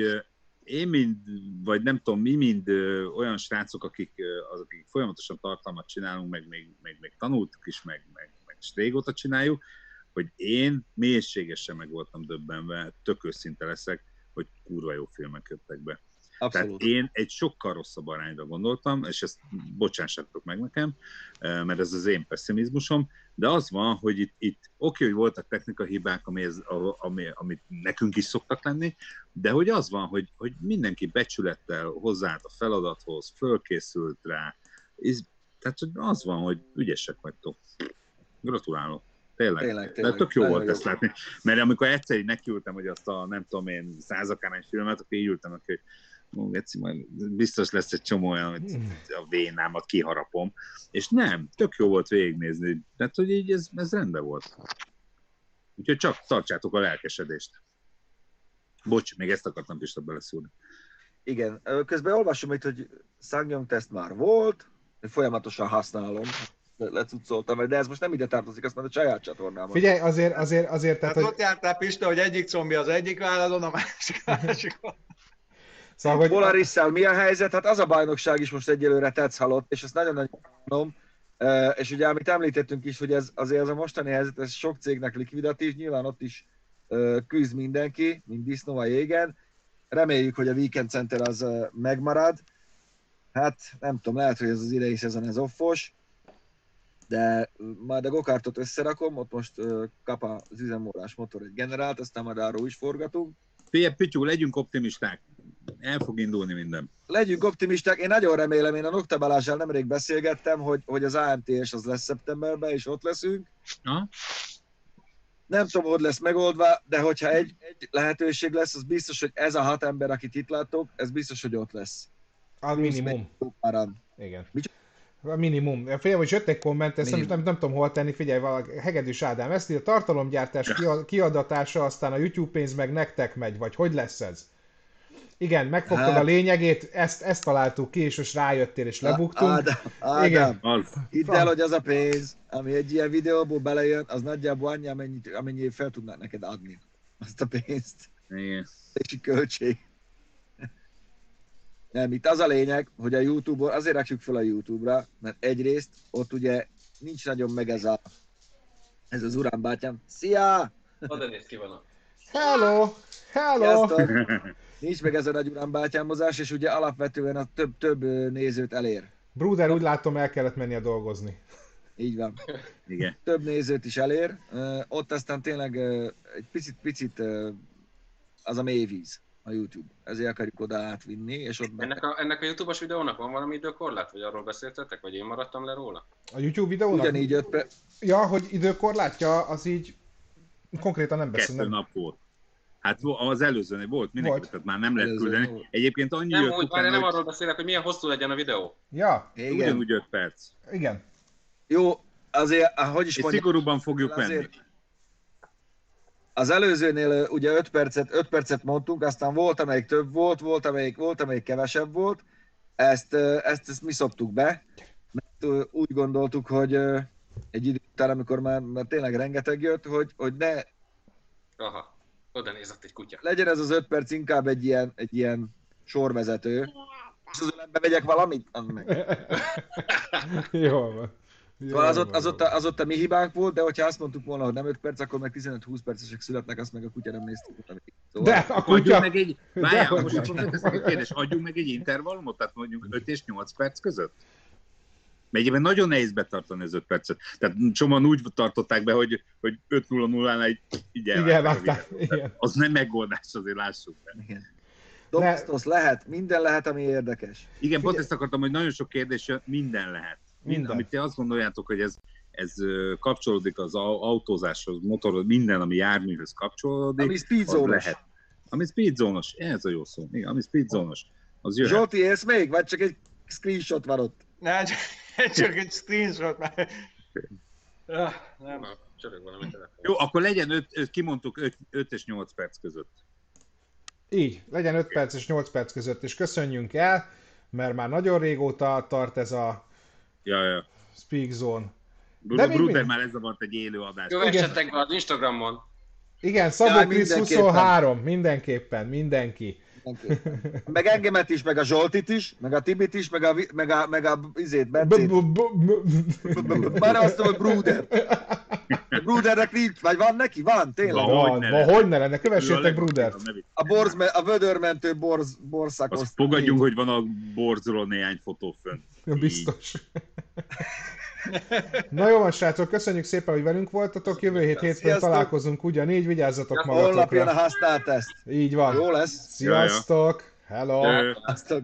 én mind, vagy nem tudom, mi mind olyan srácok, akik, ö, az, akik folyamatosan tartalmat csinálunk, meg még, még, még tanultuk is, meg, meg, meg is régóta csináljuk, hogy én mélységesen meg voltam döbbenve, tök őszinte leszek, hogy kurva jó filmek jöttek be. Abszolút. Tehát én egy sokkal rosszabb arányra gondoltam, és ezt bocsássatok meg nekem, eh, mert ez az én pessimizmusom, de az van, hogy itt, itt oké, hogy voltak technika hibák, ami, ez, ami, amit nekünk is szoktak lenni, de hogy az van, hogy, hogy mindenki becsülettel hozzáállt a feladathoz, fölkészült rá, és, tehát hogy az van, hogy ügyesek vagytok. Gratulálok. Tényleg. Tényleg, De tényleg. tök jó volt ezt látni. Mert amikor egyszer így nekiültem, hogy azt a nem tudom én százakárhány filmet, akkor így ültem, hogy "Ó, Geci, majd biztos lesz egy csomó olyan, hogy a vénámat kiharapom. És nem, tök jó volt végignézni. Tehát, hogy így ez, ez rendben volt. Úgyhogy csak tartsátok a lelkesedést. Bocs, még ezt akartam Pista beleszúrni. Igen, közben olvasom itt, hogy Sangyong teszt már volt, folyamatosan használom, Le- lecucoltam, de ez most nem ide tartozik, azt már a saját csatornámon. Figyelj, azért, azért, azért, tehát, Tehát hogy, ott jártál Pista, hogy egyik combi az egyik válladon, a másik a másikon. Szóval, hogy Polarisszel mi a helyzet? Hát az a bajnokság is most egyelőre tetsz halott, és ezt nagyon-nagyon mondom. És ugye, amit említettünk is, hogy ez azért az a mostani helyzet, ez sok cégnek likvidatív, nyilván ott is küzd mindenki, mint disznó a jégen. Reméljük, hogy a Weekend Center az megmarad. Hát nem tudom, lehet, hogy ez az idei szezon ez offos, de majd a gokartot összerakom, ott most kap az üzemmódás motor egy generált, aztán majd arról is forgatunk. Figyelj, Pityú, legyünk optimisták. El fog indulni minden. legyünk optimisták. Én nagyon remélem, én a Nokta Balázsral nemrég beszélgettem, hogy, hogy az AMTS az lesz szeptemberben, és ott leszünk. Ha? Nem tudom, hogy lesz megoldva, de hogyha egy, egy lehetőség lesz, az biztos, hogy ez a hat ember, akit itt látok, ez biztos, hogy ott lesz. a minimum. Igen. Micsoda? A minimum. Figyelj, hogy jött egy komment, ezt nem, nem, nem tudom hol tenni, figyelj, valaki, Hegedűs Ádám, ezt írja, tartalomgyártás kia- kiadatása, aztán a YouTube pénz meg nektek megy, vagy hogy lesz ez? Igen, megfogtad Hát- a lényegét, ezt, ezt találtuk ki, és most rájöttél, és lebuktunk. Ádám, Ádám Igen. Hidd el, hogy az a pénz, ami egy ilyen videóból belejön, az nagyjából annyi, amennyit, amennyi fel tudnák neked adni. Azt a pénzt. Igen. és költség. Nem, itt az a lényeg, hogy a YouTube-on, azért rakjuk fel a YouTube-ra, mert egyrészt ott ugye nincs nagyon meg ez a ez az urán bátyám. Szia! Oda néz ki van a... Hello! Hello! Sziasztok! Nincs meg ez a nagy urán bátyámozás, és ugye alapvetően a több, több nézőt elér. Bruder, úgy látom, el kellett mennie dolgozni. Így van. Igen. Több nézőt is elér. Ott aztán tényleg egy picit, picit ö, az a mélyvíz a YouTube. Ezért akarjuk oda átvinni, és ott. Ennek a, ennek a YouTube-os videónak van valami időkorlát, vagy arról beszéltetek, vagy én maradtam le róla? A YouTube videónak? ugyanígy öt perc, Ja, hogy időkorlátja, az így konkrétan nem beszél. Kettő Nem. nap volt. Hát az előzőnél volt mindenki, Volt. tehát már nem lehet küldeni. volt. Egyébként annyi Nem, jött úgy, utána, nem hogy arról beszélek, hogy milyen hosszú legyen a videó. Ja, igen. ugyanúgy 5 perc. igen. Jó, azért, hogy is És mondjam, szigorúban fogjuk azért az előzőnél ugye 5 percet, 5 percet mondtunk, aztán volt, amelyik több volt, volt, amelyik, volt, amelyik kevesebb volt. Ezt, ezt, ezt mi szoptuk be, mert úgy gondoltuk, hogy egy idő után, amikor már, már tényleg rengeteg jött, hogy, hogy ne Aha, oda nézett egy kutya. legyen ez az 5 perc inkább egy ilyen, egy ilyen sorvezető. És az ölebbe vegyek valamit? Az meg. Jól van. Jól Szóval az ott, az, ott, a- az ott a mi hibánk volt, de hogyha azt mondtuk volna, hogy nem 5 perc, akkor meg 15-20 percesek születnek, azt meg a kutya nem néztük. Szóval De a Adjunk kutya... meg egy, várjál, most akkor kérdést, adjunk meg egy intervallumot, tehát mondjuk 5 és 8 perc között? Mert egyébként nagyon nehéz betartani az 5 percet. Tehát csomóan úgy tartották be, hogy, hogy 5-0-0-nál így, így Igen, elvágták a látták. videót. Igen. Az nem megoldás, azért lássuk be. Igen. Domestos lehet, minden lehet, ami érdekes. Igen, pont Figyelj. ezt akartam, hogy nagyon sok kérdés jön, minden lehet. Minden, Minden. amit te azt gondoljátok, hogy ez, ez kapcsolódik az au- autózáshoz, motorhoz, minden, ami járműhöz kapcsolódik, Ami speed az zone-os. lehet. Ami speedzónos, ez a jó szó. Igen, ami speedzónos, az jöhet. Zsolti, élsz még? Vagy csak egy screenshot van ott? Nem, csak, csak egy screenshot, mert... Ah, nem. Csörög valami telefon. Jó, akkor legyen 5, kimondtuk 5 és 8 perc között. Így, legyen 5 perc és 8 perc között, és köszönjünk el, mert már nagyon régóta tart ez a Ja, ja. Speak Zone. Bruder, még Bruder már ez zavart egy élő adást. Kövessetek be az Instagramon. Igen, Szabó Krisz mindenképpen. 23, mindenképpen, mindenki. Meg engemet is, meg a Zsoltit is, meg a Tibit is, meg a, meg a, meg a izét, Bencét. Már azt mondom, hogy Bruder. Brudernek nincs, vagy van neki? Van, tényleg. Van. Van, hogy ne lenne, kövessétek Brudert. A, borz, a vödörmentő borz, borszakos. Azt fogadjunk, hogy van a borzról néhány fotó fönn. Biztos. Na jó van, srácok, köszönjük szépen, hogy velünk voltatok. Jövő hét hétfőn Sziasztok. találkozunk ugyanígy, vigyázzatok Holnap jön a magatokra. használteszt. Így van. Jó lesz. Sziasztok! Hello! Sziasztok.